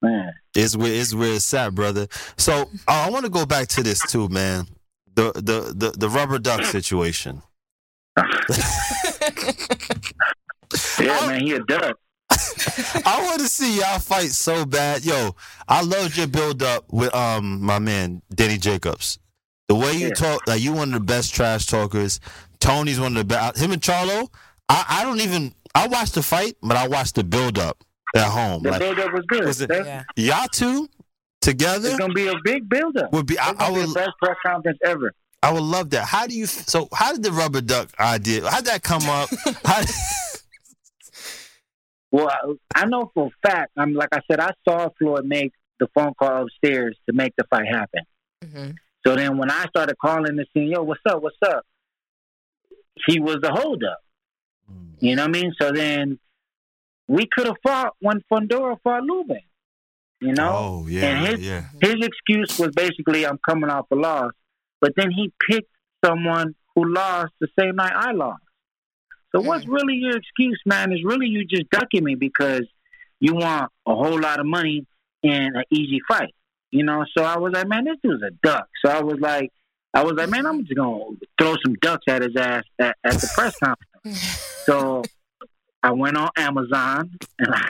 Man. It's where it's where it's at, brother. So uh, I want to go back to this too, man. The the the, the rubber duck situation. Yeah, man, he a duck. I want to see y'all fight so bad, yo. I loved your build up with um my man Danny Jacobs. The way you Yeah. talk, like you one of the best trash talkers. Tony's one of the best. Him and Charlo, I, I don't even. I watched the fight, but I watched the build up at home. The Like, build-up was good. was it- That's- y'all two together It's gonna be a big build-up. would be. I, It's I gonna be would. the best press conference ever. I would love that. How do you? So how did the rubber duck idea? How did that come up? How, Well, I, I know for a fact. I'm like I said, I saw Floyd make the phone call upstairs to make the fight happen. Mhm. So then when I started calling the scene, yo, what's up? What's up? He was the holdup. You know what I mean? So then we could have fought when Fundora fought Lubin. You know? Oh yeah, and his yeah. his excuse was basically I'm coming off a loss. But then he picked someone who lost the same night I lost. So what's really your excuse, man? Is really you just ducking me because you want a whole lot of money and an easy fight. You know, so I was like, man, this dude's a duck. So I was like I was like, man, I'm just gonna throw some ducks at his ass at, at the press conference. so I went on Amazon and I,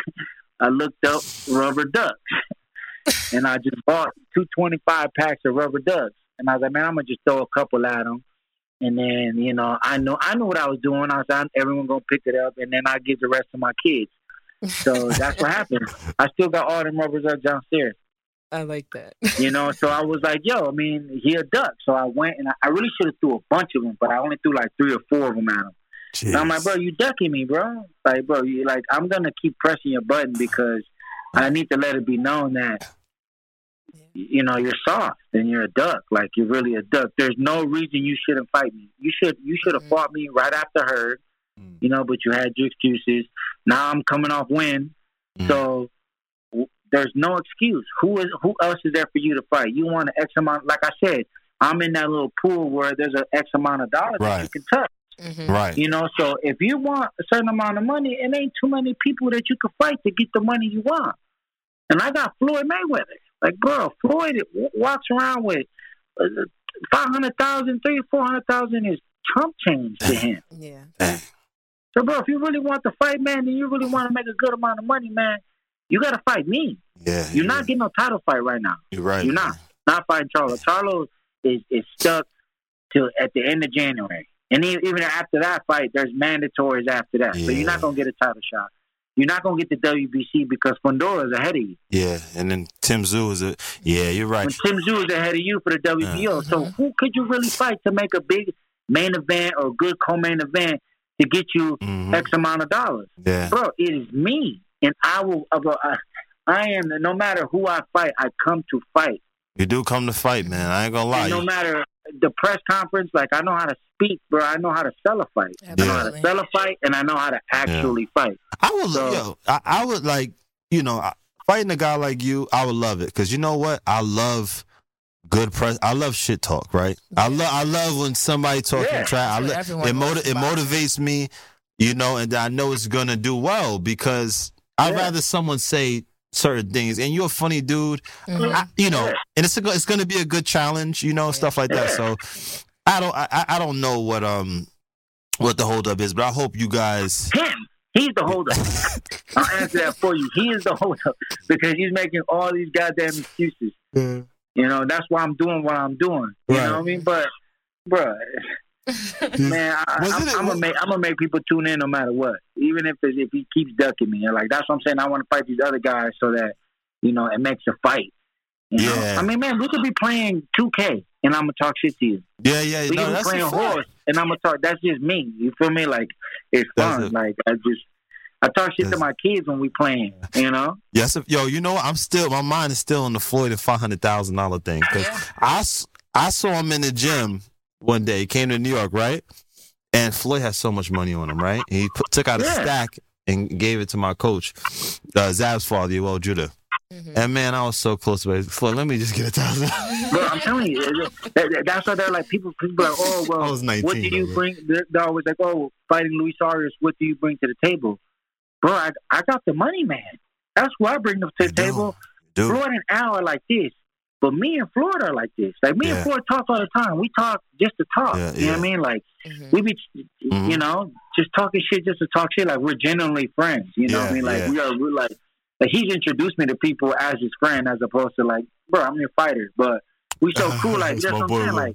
I looked up rubber ducks. and I just bought two twenty five packs of rubber ducks. And I was like, man, I'm gonna just throw a couple at them. And then, you know, I know I knew what I was doing. I was like, everyone gonna pick it up, and then I give the rest to my kids. So that's what happened. I still got all them rubbers up downstairs. I like that. You know, so I was like, yo, I mean, he a duck. So I went and I, I really should have threw a bunch of them, but I only threw like three or four of them at him. And I'm like, bro, you ducking me, bro. Like, bro, you like, I'm gonna keep pressing your button because I need to let it be known that you know you're soft and you're a duck. Like you're really a duck. There's no reason you shouldn't fight me. You should you should have mm. fought me right after Hurd. Mm. You know, but you had your excuses. Now I'm coming off win, mm. so w- there's no excuse. Who is who else is there for you to fight? You want an X amount? Like I said, I'm in that little pool where there's an X amount of dollars that you can touch. Right. You know, so if you want a certain amount of money, it ain't too many people that you can fight to get the money you want. And I got Floyd Mayweather. Like, bro, Floyd walks around with uh, five hundred thousand, three, four hundred thousand is chump change to him. Yeah. So, bro, if you really want to fight, man, then you really want to make a good amount of money, man. You got to fight me. Yeah, You're not getting no title fight right now. You're right. You're not. Not fighting Charlo. Charlo is, is stuck till at the end of January. And even after that fight, there's mandatories after that. So you're not going to get a title shot. You're not going to get the WBC because Fundora is ahead of you. Yeah, and then Tim Tszyu is a yeah. You're right. When Tim Tszyu is ahead of you for the WBO. So Mm-hmm. who could you really fight to make a big main event or good co-main event to get you Mm-hmm. X amount of dollars? Yeah. Bro, it is me. And I will, I, will- I, I am, no matter who I fight, I come to fight. You do come to fight, man. I ain't gonna lie. And no matter the press conference, like I know how to speak, bro. I know how to sell a fight. I know how to sell a fight, and I know how to actually fight. I would, yo, I, I would like, you know, fighting a guy like you. I would love it because you know what? I love good press. I love shit talk, right? I love, I love when somebody talking Yeah, trash. I that's what lo- it, motiv- it motivates me, you know, and I know it's gonna do well because I'd rather someone say certain things. And you're a funny dude, Mhm. I- you know, and it's a, it's gonna be a good challenge, you know, stuff like that. So I don't, I, I- I don't know what um what the holdup is, but I hope you guys. Him, he's the holdup. I'll answer that for you. He is the holdup because he's making all these goddamn excuses. You know, that's why I'm doing what I'm doing. You know what I mean? But, bruh, man, I, I'm, I'm gonna make I'm gonna make people tune in no matter what, even if if he keeps ducking me. Like that's what I'm saying. I want to fight these other guys so that you know it makes a fight. You know? Yeah. I mean, man, we could be playing 2K and I'm gonna talk shit to you. Yeah, yeah, we no, could be playing horse and I'm gonna talk. That's just me. You feel me? Like it's fun. Like I just I talk shit to my kids when we playing. You know? Yes, if- yo, you know? I'm still my mind is still on the Floyd and five hundred thousand dollar thing because I I saw him in the gym one day. He came to New York, right? And Floyd has so much money on him, right? And he put, took out a Yeah. stack and gave it to my coach, uh, Zab's father, Yoel Judah. And man, I was so close to it. Floyd, let me just get a thousand. Bro, I'm telling you, that- that- that's why they're like people. People are like, oh well, I was 19, what do you bro. bring? They're, they're always like, oh, fighting Luis Arias. What do you bring to the table, bro? I, I got the money, man. That's what I bring them to the table. do. Floyd and Al are like this, but me and Floyd are like this. Like me Yeah. and Floyd talk all the time. We talk just to talk. Yeah, you know what I mean? Like Mm-hmm. we be, you know, just talking shit just to talk shit. Like we're genuinely friends. You know what I mean? Like yeah. we are. We're like, like he's introduced me to people as his friend, as opposed to like, bro, I'm your fighter. But we so cool. Like It's that's what I'm boy, saying. Like,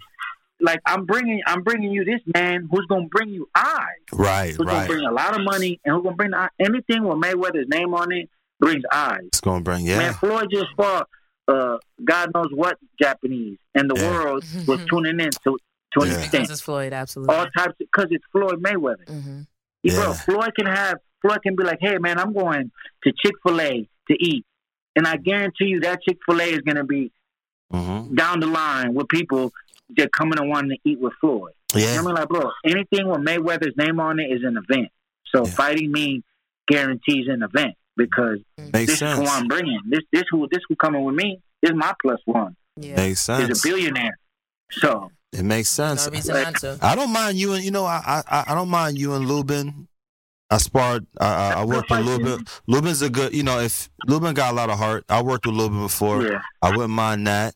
like I'm bringing, I'm bringing you this man who's gonna bring you eyes. Right, Who's gonna bring a lot of money and who's gonna bring the, anything with Mayweather's name on it brings eyes. It's gonna bring Man, yeah. Floyd just fought uh, God knows what Japanese, and the Yeah. world was tuning in to to an Yeah. extent. Because it's Floyd, absolutely. All types because it's Floyd Mayweather. Mm-hmm. Yeah. Bro, Floyd can have Floyd can be like, hey man, I'm going to Chick Fil A to eat, and I guarantee you that Chick Fil A is going to be Mm-hmm. down the line with people that coming and wanting to eat with Floyd. Yeah. I mean, like, bro, anything with Mayweather's name on it is an event. So fighting me guarantees an event because mm. Makes this is who. I'm bringing. This this who this who coming with me. Is my plus one. Yeah. Makes He's sense. a billionaire. So It makes sense. No reason. I don't mind you and you know I I, I don't mind you and Lubin. I sparred. I, I, I worked with Lubin. Lubin's a good. You know, if Lubin got a lot of heart, I worked with Lubin before. Yeah. I wouldn't mind that.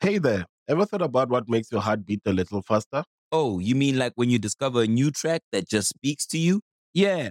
Hey there. Ever thought about what makes your heart beat a little faster? Oh, you mean like when you discover a new track that just speaks to you? Yeah,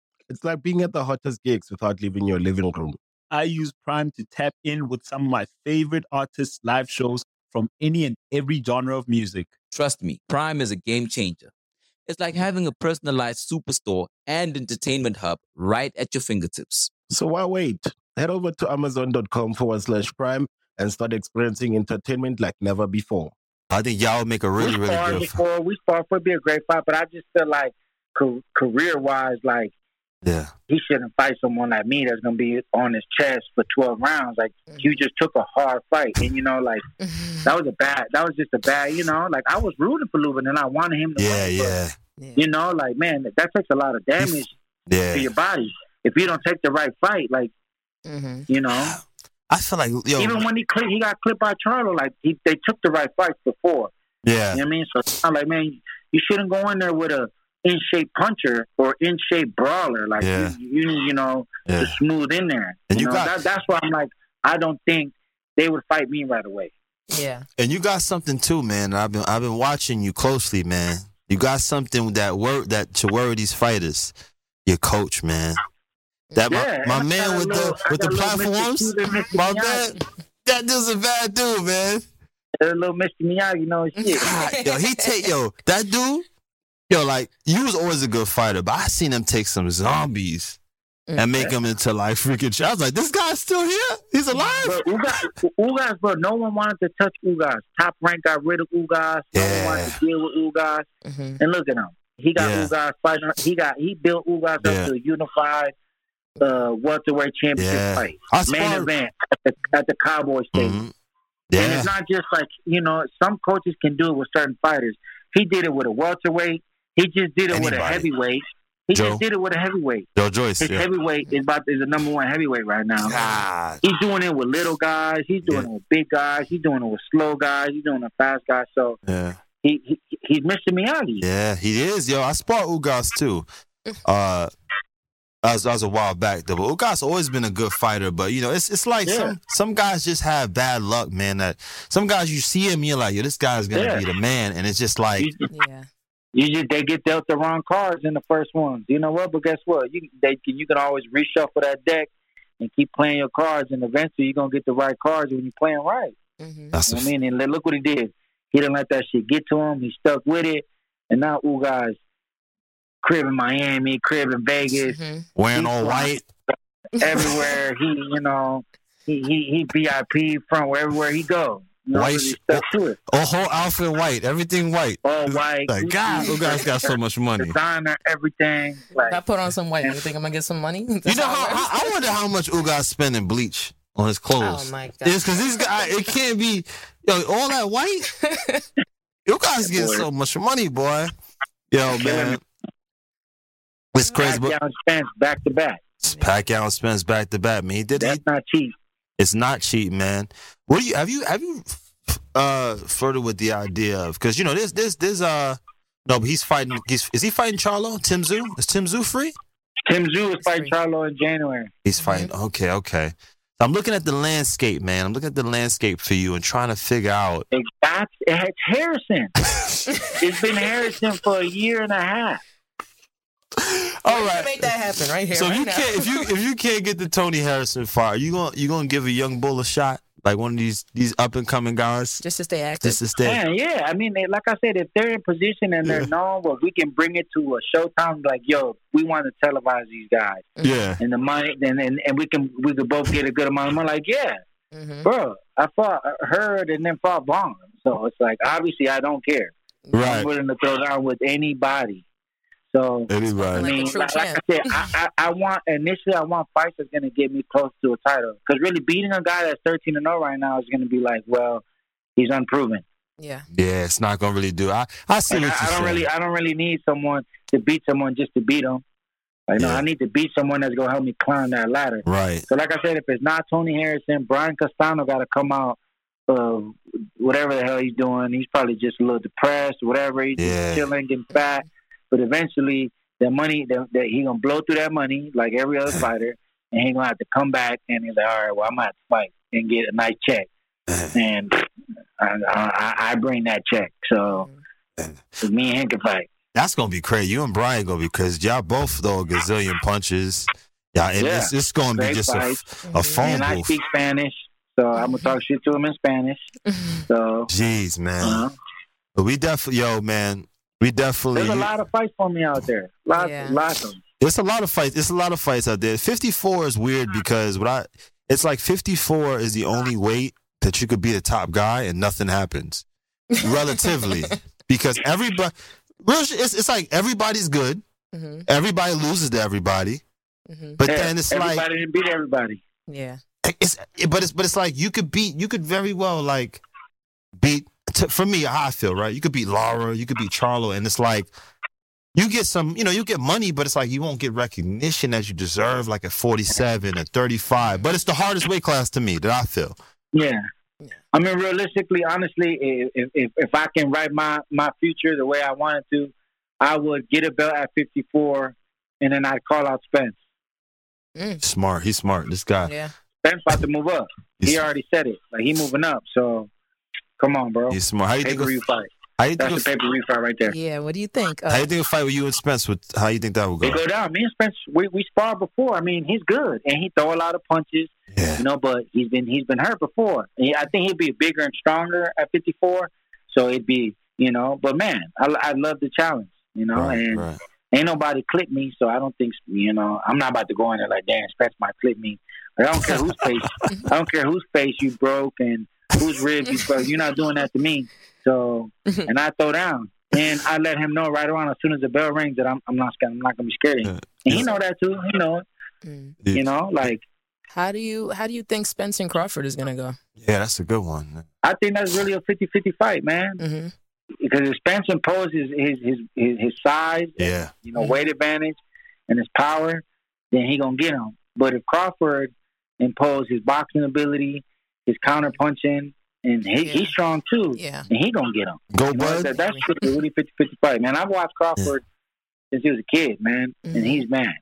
It's like being at the hottest gigs without leaving your living room. I use Prime to tap in with some of my favorite artists' live shows from any and every genre of music. Trust me, Prime is a game changer. It's like having a personalized superstore and entertainment hub right at your fingertips. So why wait? Head over to amazon.com forward slash prime and start experiencing entertainment like never before. I think y'all make a really we really good. before. We sparred for it'd be a great fight, but I just feel like career wise, like Yeah. he shouldn't fight someone like me that's gonna be on his chest for twelve rounds. Like you just took a hard fight, and you know, like that was a bad. That was just a bad. You know, like I was rooting for Lubin, and I wanted him to Yeah, win. but, yeah, You know, like man, that takes a lot of damage yeah. to your body if you don't take the right fight. Like mm-hmm. you know, I feel like yo, even when he clip, he got clipped by Charlo. Like he, they took the right fights before. yeah, You know what I mean? So I'm like, man, you shouldn't go in there with a in shape puncher or in shape brawler. Like Yeah. you, you need, you know, Yeah. to smooth in there. And you you know, got- that, that's why I'm like, I don't think they would fight me right away. Yeah. and you got something too, man. I've been I've been watching you closely, man. You got something that wor that to worry these fighters. Your coach, man. That my, Yeah, my and I man with little- the with the got a little Mr. platforms. Mr. My Miyagi. man, that dude's a bad dude, man. A little Mr. Miyagi, you know shit. God, yo, he take yo that dude. Yo, like you was always a good fighter, but I seen him take some zombies and mm. make them into like freaking. I was like, this guy's still here. He's alive. But Ugas, Ugas, bro, no one wanted to touch Ugas. Top rank got rid of Ugas. No one wanted to deal with Ugas. Mm-hmm. And look at him. He got Yeah. Ugas fighting. He got he built Ugas Yeah. up to a unified uh, welterweight championship Yeah. fight. I Main sparred- event at the, at the Cowboy Stadium. Mm-hmm. And Yeah, it's not just like you know, some coaches can do it with certain fighters. He did it with a welterweight. He just did it with a heavyweight. He Joe. just did it with a heavyweight. Joe Joyce. His Yeah. heavyweight is about is the number one heavyweight right now. God. He's doing it with little guys. He's doing it with big guys. He's doing it with slow guys. He's doing it with fast guys. So Yeah. he, he he's Mr. Miyagi. Yeah, he is. Yo, I spot Ugas too. Uh that was, that was a while back though. But Ugas always been a good fighter, but you know, it's it's like Yeah. some some guys just have bad luck, man. That some guys you see him, you're like, yo, this guy's gonna Yeah. be the man, and it's just like, You, you just they get dealt the wrong cards in the first ones. You know what? But guess what? You they can you can always reshuffle that deck and keep playing your cards, and eventually you're gonna get the right cards when you're playing right. Mm-hmm. That's You know what I mean, and look what he did. He didn't let that shit get to him. He stuck with it, and now Ugas crib in Miami, crib in Vegas, mm-hmm. wearing all white. everywhere. he, you know, he he, he VIP front everywhere he go. You know, White, really sh- to it. a whole outfit white, everything white. All white. Like mm-hmm. God, those guys got so much money. Designer, everything. If Like I put on some white, you think I'm gonna get some money? You know how I, I wonder how much Ugas spend in bleach on his oh clothes. Oh, my God. It's because these guys, it can't be yo all that white. you guys get boy. so much money, boy. Yo, man, it's crazy. But Pacquiao Spence back to back. Pacquiao and Spence back to back, man. He did. That's He, not cheap. it's not cheap, man. What do you have? You have you uh further with the idea of because you know this this this uh no, but he's fighting. He's is he fighting Charlo? Tim Tszyu? Is Tim Tszyu free? Tim Tszyu is fighting Charlo in January. He's fighting. Okay, okay. So I'm looking at the landscape, man. I'm looking at the landscape for you and trying to figure out. It's, that's, it's Harrison. it's been Harrison for a year and a half. All right. Make that happen right here. So right you now. can't if you if you can't get the Tony Harrison fire, you gonna you gonna give a young bull a shot like one of these these up and coming guys just to stay active. just to stay. Man, yeah. I mean, they, like I said, if they're in position and they're known, well, we can bring it to a showtime. Like, yo, we want to televise these guys, Yeah. and the money, and, and and we can we could both get a good amount of money. Like, yeah, Mhm. bro, I fought Hurd and then fought Vaughn, so it's like obviously I don't care. Right. I'm willing to throw down with anybody. So I Anybody. mean, a like, like I champ. said, I, I, I want initially I want fights that's going to get me close to a title. Because really, beating a guy that's thirteen and zero right now is going to be like, well, he's unproven. Yeah. Yeah, it's not gonna really do. I I see And what I, you're I don't saying. really I don't really need someone to beat someone just to beat them. Like, no, Yeah. I need to beat someone that's going to help me climb that ladder. Right. So, like I said, if it's not Tony Harrison, Brian Castano got to come out of whatever the hell he's doing. He's probably just a little depressed, whatever. He's Yeah. just chilling, getting fat. But eventually, the money that, that he gonna blow through that money like every other fighter, and he gonna have to come back and he's like, all right, well, I'm gonna have to fight and get a nice check, and I, I, I bring that check. So me and him can fight. That's gonna be crazy. You and Brian gonna be because y'all both throw a gazillion punches. Yeah, and Yeah. it's, it's gonna be Great just a, fight. a phone and I speak Spanish, so I'm gonna talk shit to him in Spanish. So Jeez, man. uh, But we definitely, yo, man, we definitely. there's a lot of fights for me out there. Lots, Yeah. lots of them. It's a lot of fights. It's a lot of fights out there. 54 is weird because what I it's like 54 is the only weight that you could be the top guy and nothing happens. Relatively. because everybody real it's, it's like everybody's good. Mhm. Everybody loses to everybody. Mhm. But Yeah, then it's everybody like didn't beat everybody. Yeah. it's but it's but it's like you could beat you could very well like beat t- for me how I feel right you could beat Lara you could beat Charlo and it's like you get some you know you get money but it's like you won't get recognition as you deserve like at 47 or 35 but it's the hardest weight class to me that I feel Yeah. I mean, realistically, honestly, if, if if I can write my my future the way I wanted to, I would get a belt at 54, and then I'd call out Spence. Mm. smart he's smart this guy Yeah. Spence about to move up. He already said it. Like he moving up. So, come on, bro. he's smart how you Pay think per view of, fight. how you think That's a of, pay per view fight right there. Yeah. What do you think? how Uh, you think a fight with you and Spence would how you think that would They go go down. Me and Spence, we we sparred before. I mean, he's good and he throw a lot of punches. Yeah. You know, but he's been he's been hurt before. I think he'd be bigger and stronger at 54. So it'd be you know. But man, I I love the challenge. You know, right, and right. ain't nobody clip me. So I don't think you know. I'm not about to go in there like damn Spence might clip me. I don't care whose face. I don't care whose face you broke and whose ribs you broke. You're not doing that to me. So and I throw down. And I let him know right around as soon as the bell rings that I'm, I'm not I'm not gonna be scared of him. And he know that too. He know it. mm. You know, like How do you how do you think Spence and Crawford is gonna go? yeah that's a good one I think that's really a 50-50 fight, man. Mm-hmm. Because if Spence imposes his his his, his size, yeah you know, weight advantage and his power, then he gonna get him. But if Crawford imposes his boxing ability, his counter punching, and he, Yeah. he's strong too, Yeah. and he gonna get him. go You know, bud that, that's really, really 50-50 fight, man. I've watched Crawford since he was a kid, man, Mhm. and he's man.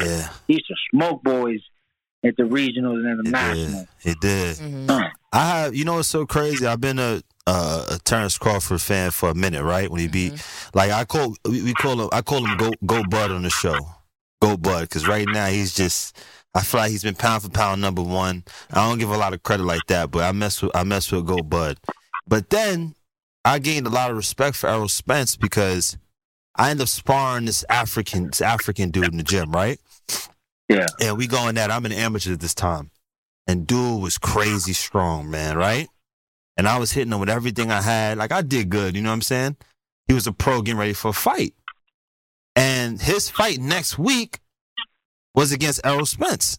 yeah He used to smoke boys at the regionals and the he nationals. did he did Mm-hmm. I have, you know, what's so crazy. I've been a, a, a Terrence Crawford fan for a minute, right? When he beat, like I call, we, we call him, I call him Go Go Bud on the show, Go Bud, because right now he's just, I feel like he's been pound for pound number one. I don't give a lot of credit like that, but I mess with, I mess with Go Bud. But then I gained a lot of respect for Errol Spence because I end up sparring this African, this African dude in the gym, right? Yeah. And we going at. I'm an amateur at this time. and dude was crazy strong, man, right? And I was hitting him with everything I had. Like I did good, you know what I'm saying? He was a pro getting ready for a fight. And his fight next week was against Errol Spence.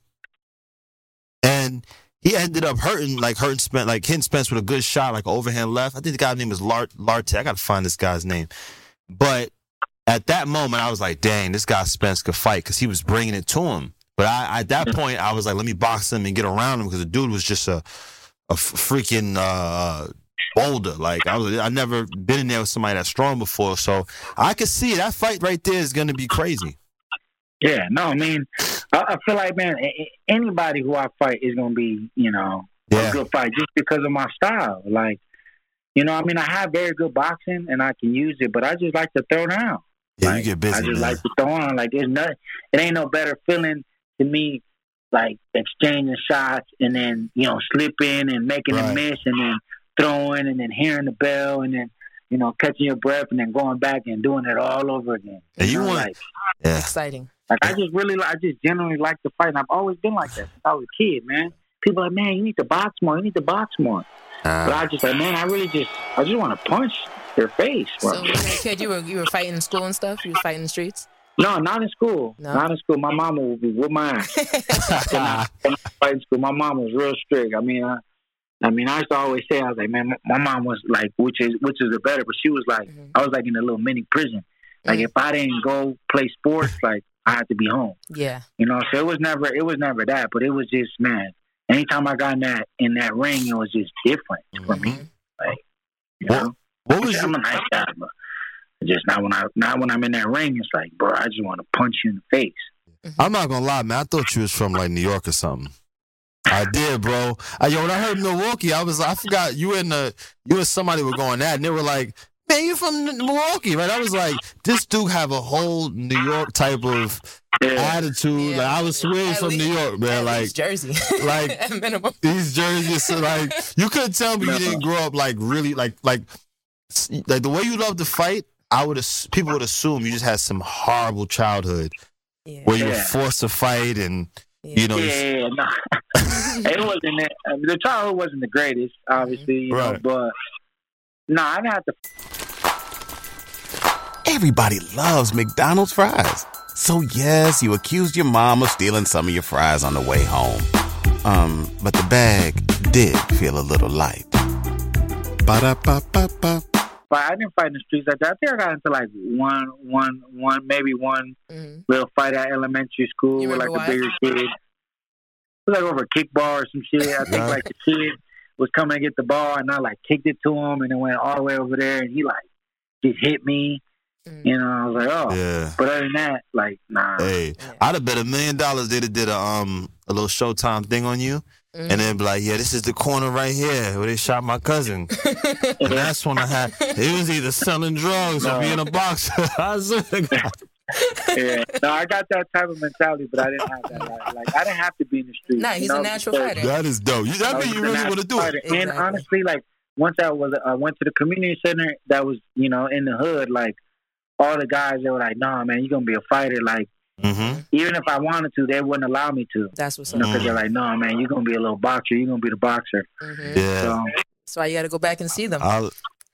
And he ended up hurting, like hurting Spence, like hitting Spence with a good shot, like overhand left. I think the guy's name is Lart Larte. I gotta find this guy's name. But at that moment, I was like, dang, this guy Spence could fight because he was bringing it to him. But I, at that point, I was like, let me box him and get around him because the dude was just a, a freaking uh, boulder. Like I was, I never been in there with somebody that strong before, so I could see that fight right there is gonna be crazy. Yeah, no, I mean, I, I feel like man, a- a- anybody who I fight is gonna be, you know, a good fight just because of my style. Like, you know, I mean, I have very good boxing and I can use it, but I just like to throw down. Yeah, you get busy. I just man. like to throw on. Like, there's not, it ain't no better feeling to me, like exchanging shots and then you know slipping and making a Right. miss and then throwing and then hearing the bell and then you know catching your breath and then going back and doing it all over again. And you know, want- like, yeah. Exciting. Like I just really, I just genuinely like to fight, and I've always been like that since I was a kid, man. People are like, man, you need to box more. You need to box more. Uh, but I just like, man, I really just, I just want to punch their face. bro. So when you kid, you were you were fighting in school and stuff. You was fighting in the streets. No, not in school. No? Not in school. My mama would be with my ass. when I, when I fight in school, my mom was real strict. I mean, I, I mean, I used to always say, I was like, man, my, my mom was like, which is which is the better, but she was like, mm-hmm. I was like in a little mini prison. Like mm. if I didn't go play sports, like I had to be home. Yeah. You know, so it was never it was never that, but it was just man. Anytime I got in that in that ring, it was just different for me. Mm-hmm. Like, you know, what was I'm a nice guy, but just not when I not when I'm in that ring. It's like, bro, I just want to punch you in the face. Mm-hmm. I'm not gonna lie, man. I thought you was from like New York or something. I did, bro. I, yo, when I heard Milwaukee, I was I forgot you and the you and somebody were going at, and they were like, "Man, you're from Milwaukee, right?" I was like, "This dude have a whole New York type of attitude." Like I was swear he's from New York, man. Like Jersey, like at minimum. these jerseys, so like you couldn't tell me you didn't grow up like really like like like the way you love to fight. I would ass- people would assume you just had some horrible childhood where you were forced to fight and you know. you- yeah, yeah, no. it wasn't that. I mean, the childhood wasn't the greatest, mm-hmm. obviously, you know, Right. but no, I didn't have to. Everybody loves McDonald's fries. So yes, you accused your mom of stealing some of your fries on the way home. Um, but the bag did feel a little light. Ba-da-ba-ba-ba. But I didn't fight in the streets like that. I think I got into like one, one, one, maybe one little fight at elementary school You with like remember a bigger kid. It was like over a kickball or some shit. I think Yeah. like the kid was coming to get the ball and I like kicked it to him and it went all the way over there and he like just hit me. You know, I was like, oh. Yeah. But other than that, like, nah. Hey, I'd have bet a million dollars they'd have did a um a little Showtime thing on you, and then be like, yeah, this is the corner right here where they shot my cousin. and that's when I had he was either selling drugs or being a boxer. I swear to God. yeah. No, I got that type of mentality, but I didn't have that. Like, like I didn't have to be in the street. Nah, you he's a natural because- fighter. That is dope. You, that I mean was you really want to do it. fighter. And honestly, like once I was, I went to the community center that was, you know, in the hood. Like all the guys, they were like, "Nah, man, you're gonna be a fighter." Like Mm-hmm. even if I wanted to, they wouldn't allow me to. That's what's You know, up. because they're like, "No, man, you're gonna be a little boxer. You're gonna be the boxer." Yeah. So, That's why you got to go back and see them. I'll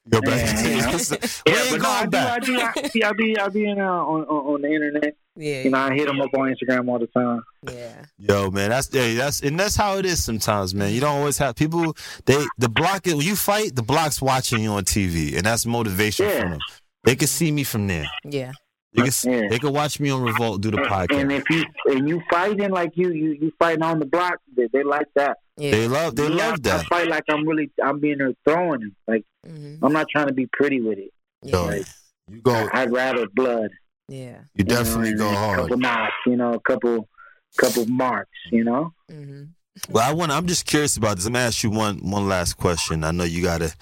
go back Yeah, and yeah. see. yeah, We ain't but no, I going do, I do, I, see, I be, I be in, uh, on, on on the internet. Yeah, You know, I hit them up on Instagram all the time. yeah. Yo, man, that's yeah, that's and that's how it is sometimes, man. You don't always have people. They the block when you fight, the block's watching you on TV, and that's motivation Yeah. for them. They can see me from there. Yeah. They can, they can watch me on Revolt do the podcast. And if you and you fighting like you you you fighting on the block, they, they like that. They love they Me, I- love I that. fight like I'm really I'm being there throwing him. Like mm-hmm. I'm not trying to be pretty with it. Yo, Like, you go. I'd rather blood. Yeah. You definitely know, go and A hard. couple knocks, you know, a couple couple marks, you know. Mm-hmm. Well, I want. I'm just curious about this. I'm gonna ask you one one last question. I know you got to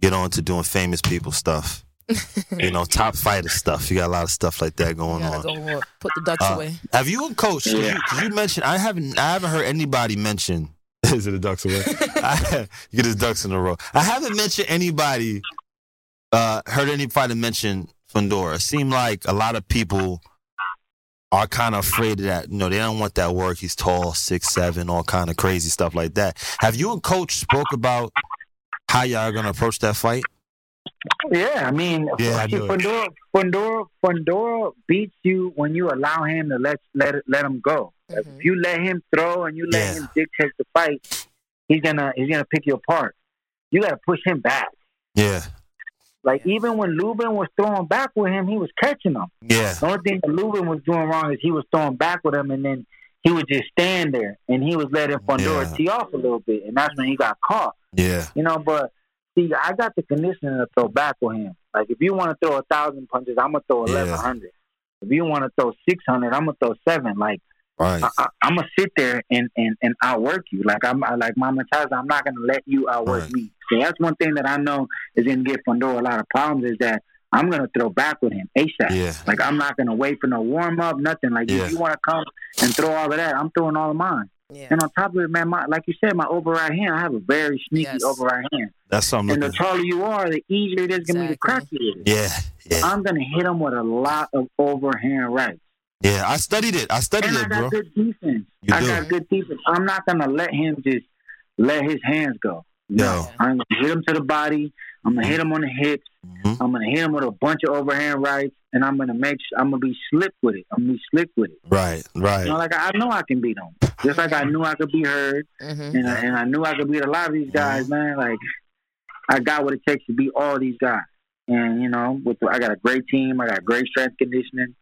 get on to doing famous people stuff. You know, top fighter stuff. You got a lot of stuff like that going on. go put the ducks Uh, away. Have you and Coach? 'cause You, 'cause you mentioned I haven't. I haven't heard anybody mention. Is it the ducks away? I, you get his ducks in a row. I haven't mentioned anybody. Uh, heard anybody mention Fundora. It seemed like a lot of people are kind of afraid of that. You know, they don't want that work. He's tall, six seven, all kind of crazy stuff like that. Have you and Coach spoke about how y'all are gonna approach that fight? Yeah, I mean, Yeah, I see, knew it. Fundora, Fundora, Fundora beats you when you allow him to let let let him go. Like, If mm-hmm. you let him throw and you let him dictate the fight, he's gonna he's gonna pick you apart. You got to push him back. Yeah, Like even when Lubin was throwing back with him, he was catching him. yeah, The only thing that Lubin was doing wrong is he was throwing back with him, and then he would just stand there and he was letting Fundora Yeah. tee off a little bit, and that's when he got caught. yeah, You know, but see, I got the conditioning to throw back with him. Like if you want to throw a thousand punches, I'm gonna throw Yeah. eleven hundred. If you want to throw six hundred, I'm gonna throw seven. Like right. I, I, I'm gonna sit there and, and, and outwork you. Like I'm I- like Mama Taza, I'm not gonna let you outwork Right. me. So that's one thing that I know is gonna give Fundora a lot of problems is that I'm gonna throw back with him ASAP. Yeah. Like I'm not gonna wait for no warm up, nothing. Like Yeah. if you want to come and throw all of that, I'm throwing all of mine. Yeah. And on top of it, man, my, like you said, my over right hand, I have a very sneaky Yes. over right hand. That's something. And the taller you are, the easier it is going to be to crack you. Yeah, yeah, I'm going to hit him with a lot of overhand rights. yeah. I studied it. I studied And I it, got bro. good defense. You I do. got good defense. I'm not going to let him just let his hands go. No, Yo. I'm going to hit him to the body. I'm going to hit him on the hips. Mm-hmm. I'm going to hit him with a bunch of overhand rights, and I'm going to make. Sure, I'm going to be slick with it. I'm going to be slick with it. Right, right. You know, like I know I can beat him. Just like I knew I could be Hurd, Mm-hmm. and I, and I knew I could beat a lot of these guys, man. Like I got what it takes to beat all these guys. And you know, with the, I got a great team. I got great strength conditioning.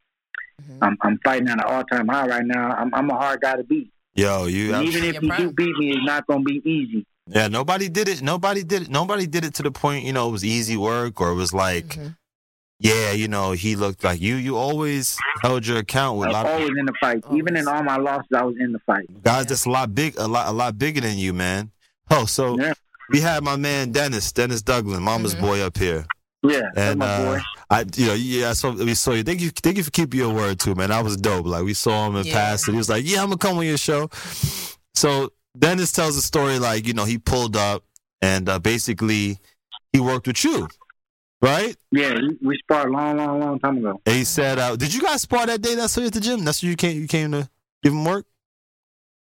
I'm I'm fighting at an all time high right now. I'm I'm a hard guy to beat. Yo, you. And even if you do beat me, it's not gonna be easy. Yeah, nobody did it. Nobody did it. Nobody did it to the point, you know, it was easy work or it was like, Mm-hmm. Yeah, you know, he looked like you. You always held your account with I a was lot of always in the fight. Even in all my losses, I was in the fight. guys that's a lot big, a lot, a lot bigger than you, man. Oh, so we had my man Dennis, Dennis Douglas, Mama's boy up here. Yeah, that's And my uh, boy. I, you know, yeah, so we saw you. Thank you, thank you for keeping your word too, man. That was dope. Like we saw him in Yeah. past, and he was like, "Yeah, I'm gonna come on your show." So Dennis tells a story like, you know, he pulled up and uh, basically he worked with you, right? Yeah, we, we sparred a long, long, long time ago. And he said, uh, "Did you guys spar that day? That's you at the gym. That's where you came. You came to give him work."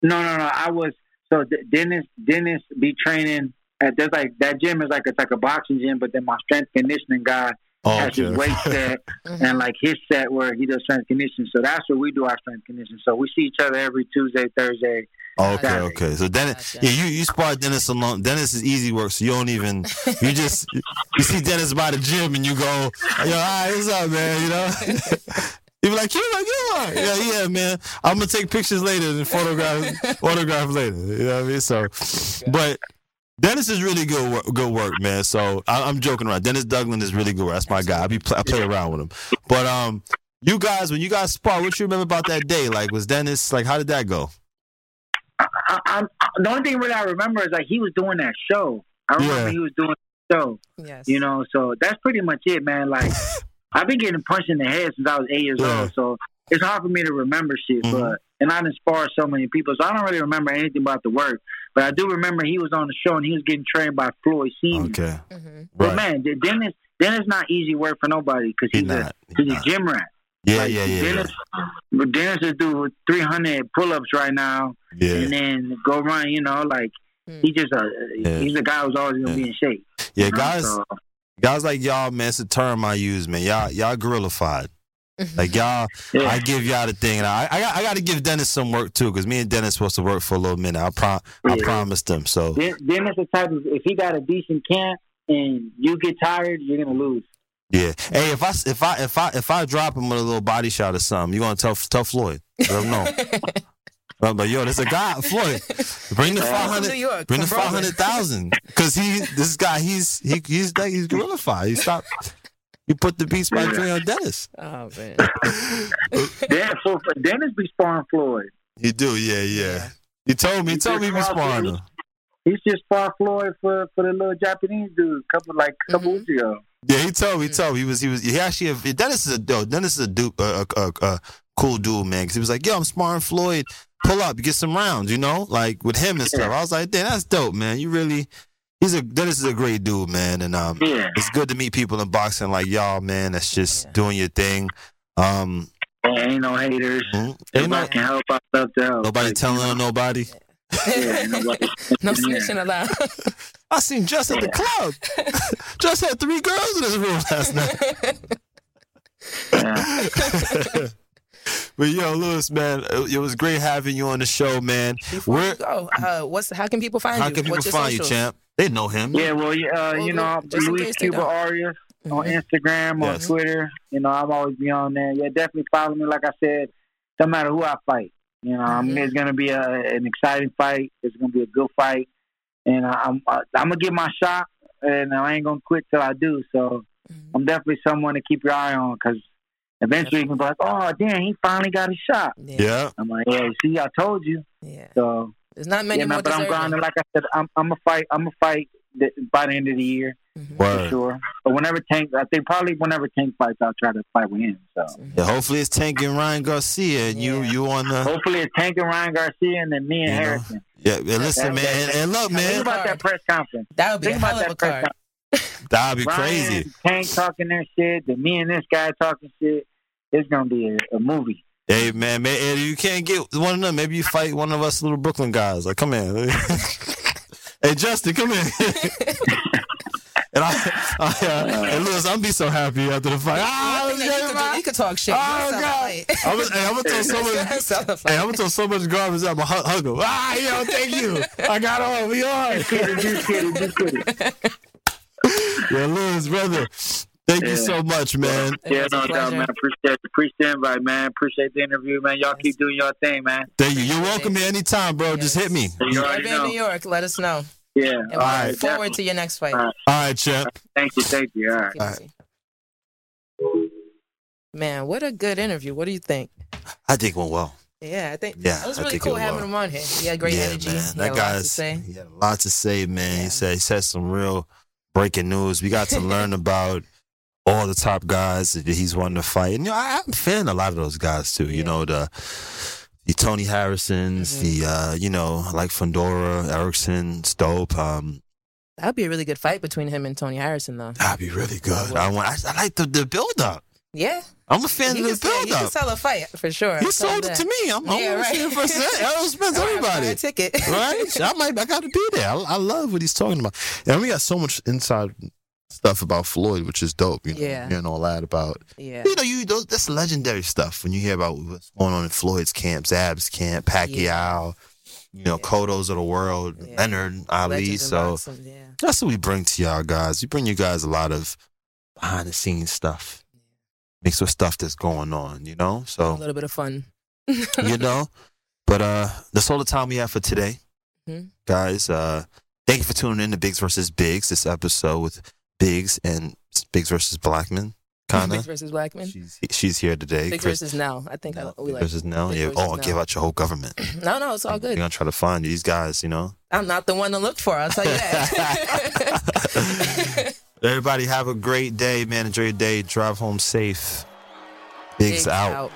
No, no, no. I was so D- Dennis. Dennis be training at there's like that gym is like it's like a boxing gym, but then my strength conditioning guy Oh, has his weight set and like his set where he does strength conditioning. So that's where we do our strength conditioning. So we see each other every Tuesday, Thursday. Okay, okay. So Dennis, yeah, you you sparred Dennis alone. Dennis is easy work, so you don't even you just you see Dennis by the gym and you go, yo, all right, what's up, man? You know. You be like, you like, you like, yeah, yeah, man. I'm gonna take pictures later and photograph, autograph later. You know what I mean? So, but Dennis is really good, work, good work, man. So I, I'm joking around. Dennis Douglas is really good. Work. That's my guy. I be I play around with him. But um, you guys, when you guys spar, what you remember about that day? Like, was Dennis like, how did that go? I, I'm, the only thing really I remember is like he was doing that show. I remember Yeah. he was doing the show. Yes. You know, so that's pretty much it, man. Like I've been getting punched in the head since I was eight years Yeah. old, so it's hard for me to remember shit. Mhm. But and I done sparred so many people, so I don't really remember anything about the work. But I do remember he was on the show and he was getting trained by Floyd Seaman. Okay. But Right. man, D- Dennis Dennis not easy work for nobody because he's, a not. he's a gym rat. Yeah, Like, yeah, yeah, Dennis, but Dennis is doing 300 pull-ups right now, Yeah. and then go run. You know, like hmm. he just a Yeah. he's a guy who's always gonna be in shape. Yeah, you know? guys, So, guys like y'all, man. It's a term I use, man. Y'all, y'all gorillafied. Like y'all, Yeah. I give y'all the thing, and I, I got, I got to give Dennis some work too, because me and Dennis supposed to work for a little minute. I prom, I promised him. So Dennis the type of if he got a decent camp and you get tired, you're gonna lose. Yeah. Hey, if I, if I, if I, if I drop him with a little body shot or something, you gonna tell, tell Floyd? Let him know. I'm like, yo, there's a guy, Floyd. Bring the Yeah. five From New hundred. York, Bring the from five Brooklyn. hundred thousand. Because he, this guy, he's he, he's like he's gorillafied. He stopped. You put the beats by Dre on Dennis. Oh man. Dan, so for Dennis be sparring Floyd. You do, yeah, yeah. You told me, you told me you be sparring him. He's just sparred Floyd for for the little Japanese dude, couple like a couple mm-hmm. weeks ago. Yeah, he told me. He told me he was. He was. He actually. Dennis is a yo, Dennis is a dude, a, a, a, a cool dude, man. Because he was like, "Yo, I'm sparring Floyd. Pull up, get some rounds." You know, like with him and stuff. I was like, "Damn, that's dope, man. You really." He's a Dennis is a great dude, man, and um, Yeah. it's good to meet people in boxing like y'all, man. That's just doing your thing. Um, There ain't no haters. Ain't Everybody can help out stuff to help. Nobody telling on nobody. Yeah, nobody. No snitching allowed. I seen Just at the club. Just had three girls in his room last night. but yo, Luis, man, it was great having you on the show, man. Before Where, you go, uh, what's how can people find how you? can people What's your find you, champ? They know him. Yeah, well, yeah, uh, you know, I'm just in Luis Cuba don't. Arias on Instagram, on Yes. Twitter. You know, I'm always be on there. Yeah, definitely follow me. Like I said, no matter who I fight, you know, I mean, it's gonna be a, an exciting fight. It's gonna be a good fight, and I'm uh, I'm gonna give my shot, and I ain't gonna quit till I do. So I'm definitely someone to keep your eye on because eventually you can be like, oh damn, he finally got his shot. Yeah. I'm like, yeah, see, I told you. Yeah. So There's not many yeah, man, more but I'm grinding. Like I said, I'm I'm a fight. I'm a fight by the end of the year for Mm-hmm. Word. sure. But whenever Tank, I think probably whenever Tank fights, I'll try to fight with him. So Yeah, hopefully it's Tank and Ryan Garcia, and you you on the. hopefully it's Tank and Ryan Garcia, and then me and You know, Harrison. Yeah, yeah, listen, That- man, that- and, and look, Think man, about that press conference. That would be Think a about of that a press card. conference. that'd be Ryan, crazy. Tank talking their shit, then me and this guy talking shit. It's gonna be a, a movie. Hey, man, man, Eddie, you can't get one of them. Maybe you fight one of us little Brooklyn guys. Like, come in. hey, Justin, come in. and I, I uh, and Luis, I'm be so happy after the fight. Ah, You could, do- you could talk shit. Oh, God. I'm gonna, hey, I'm gonna throw so much. hey, I'm gonna throw so much garbage out. I'm gonna hug him. Ah, yo, thank you. I got on. We on. yeah, Luis, brother. Thank you so much, man. Yeah, no doubt, man. Appreciate appreciate the invite, man. Appreciate the interview, man. Y'all keep doing your thing, man. Thank you. You're welcome here anytime, bro. Just hit me. You If already you're in. New York, let us know. Yeah. And All we'll right. look forward to your next fight. All right. All right, champ. Thank you. Thank you. All right. All right. Man, what a good interview. What do you think? I think it went well. Yeah, I think Yeah, it was I really think cool it having was. him on here. He had great yeah, energy. man. That guy a lot to say. he had a lot to say, man. He said he said some real breaking news. We got to learn about all the top guys that he's wanting to fight. And you know, I, I'm feeling a lot of those guys too. You know, the the Tony Harrisons, Mm-hmm. the uh, you know, like Fundora, Erickson, Stope. Um, That'd be a really good fight between him and Tony Harrison, though. that'd be really good. I want. I, I like the, the build up. Yeah. I'm a fan You of the build you can sell a fight for sure. He I'll tell you sold it to me. I'm, yeah, right. it. I All right, buy everybody. a ticket. right? I might. I got to be there. I, I love what he's talking about, and we got so much inside stuff about Floyd, which is dope. You know, Yeah. hearing all that about. Yeah. You know, you those, that's legendary stuff when you hear about what's going on in Floyd's camp, Zab's camp, Pacquiao, you know, Kodos of the world, Leonard, Ali. Legends So yeah. that's what we bring to y'all guys. We bring you guys a lot of behind the scenes stuff, mixed with stuff that's going on. You know, so A little bit of fun. you know. But uh that's all the time we have for today. Mhm. Guys, uh thank you for tuning in to Biggs versus Biggs. this episode with Biggs and Biggs versus Blackman. Kinda. Biggs versus Blackman. She's here today. Biggs Chris versus Nell. I think I, we like. versus Nell. Biggs Yeah. versus Oh, I'll Nell. give out your whole government. No, no, it's all good. You're gonna try to find these guys, you know. I'm not the one to look for. I'll tell you that. Everybody have a great day, man. Enjoy your day. Drive home safe. Biggs, Biggs out.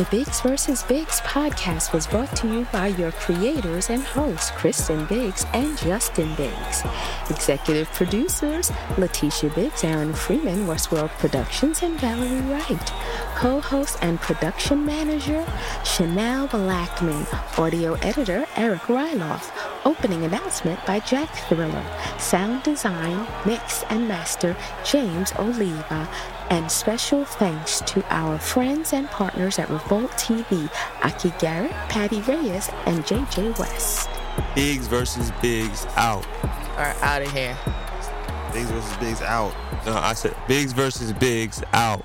The Biggs vs. Biggs podcast was brought to you by your creators and hosts, Christen Biggs and Justin Biggs. Executive producers, Letitia Biggs, Aaron Freeman, Westworld Productions, and Valerie Wright. Co-host and production manager, Chanel Blackman. Audio editor, Eric Ryloff. Opening announcement by Jack Thriller. Sound design, mix, and master, James Oliva. And special thanks to our friends and partners at Revolt TV, Aki Garrett, Patty Reyes, and JJ West. Biggs versus Biggs out. Are out of here. Biggs versus Biggs out. No, I said Biggs versus Biggs out.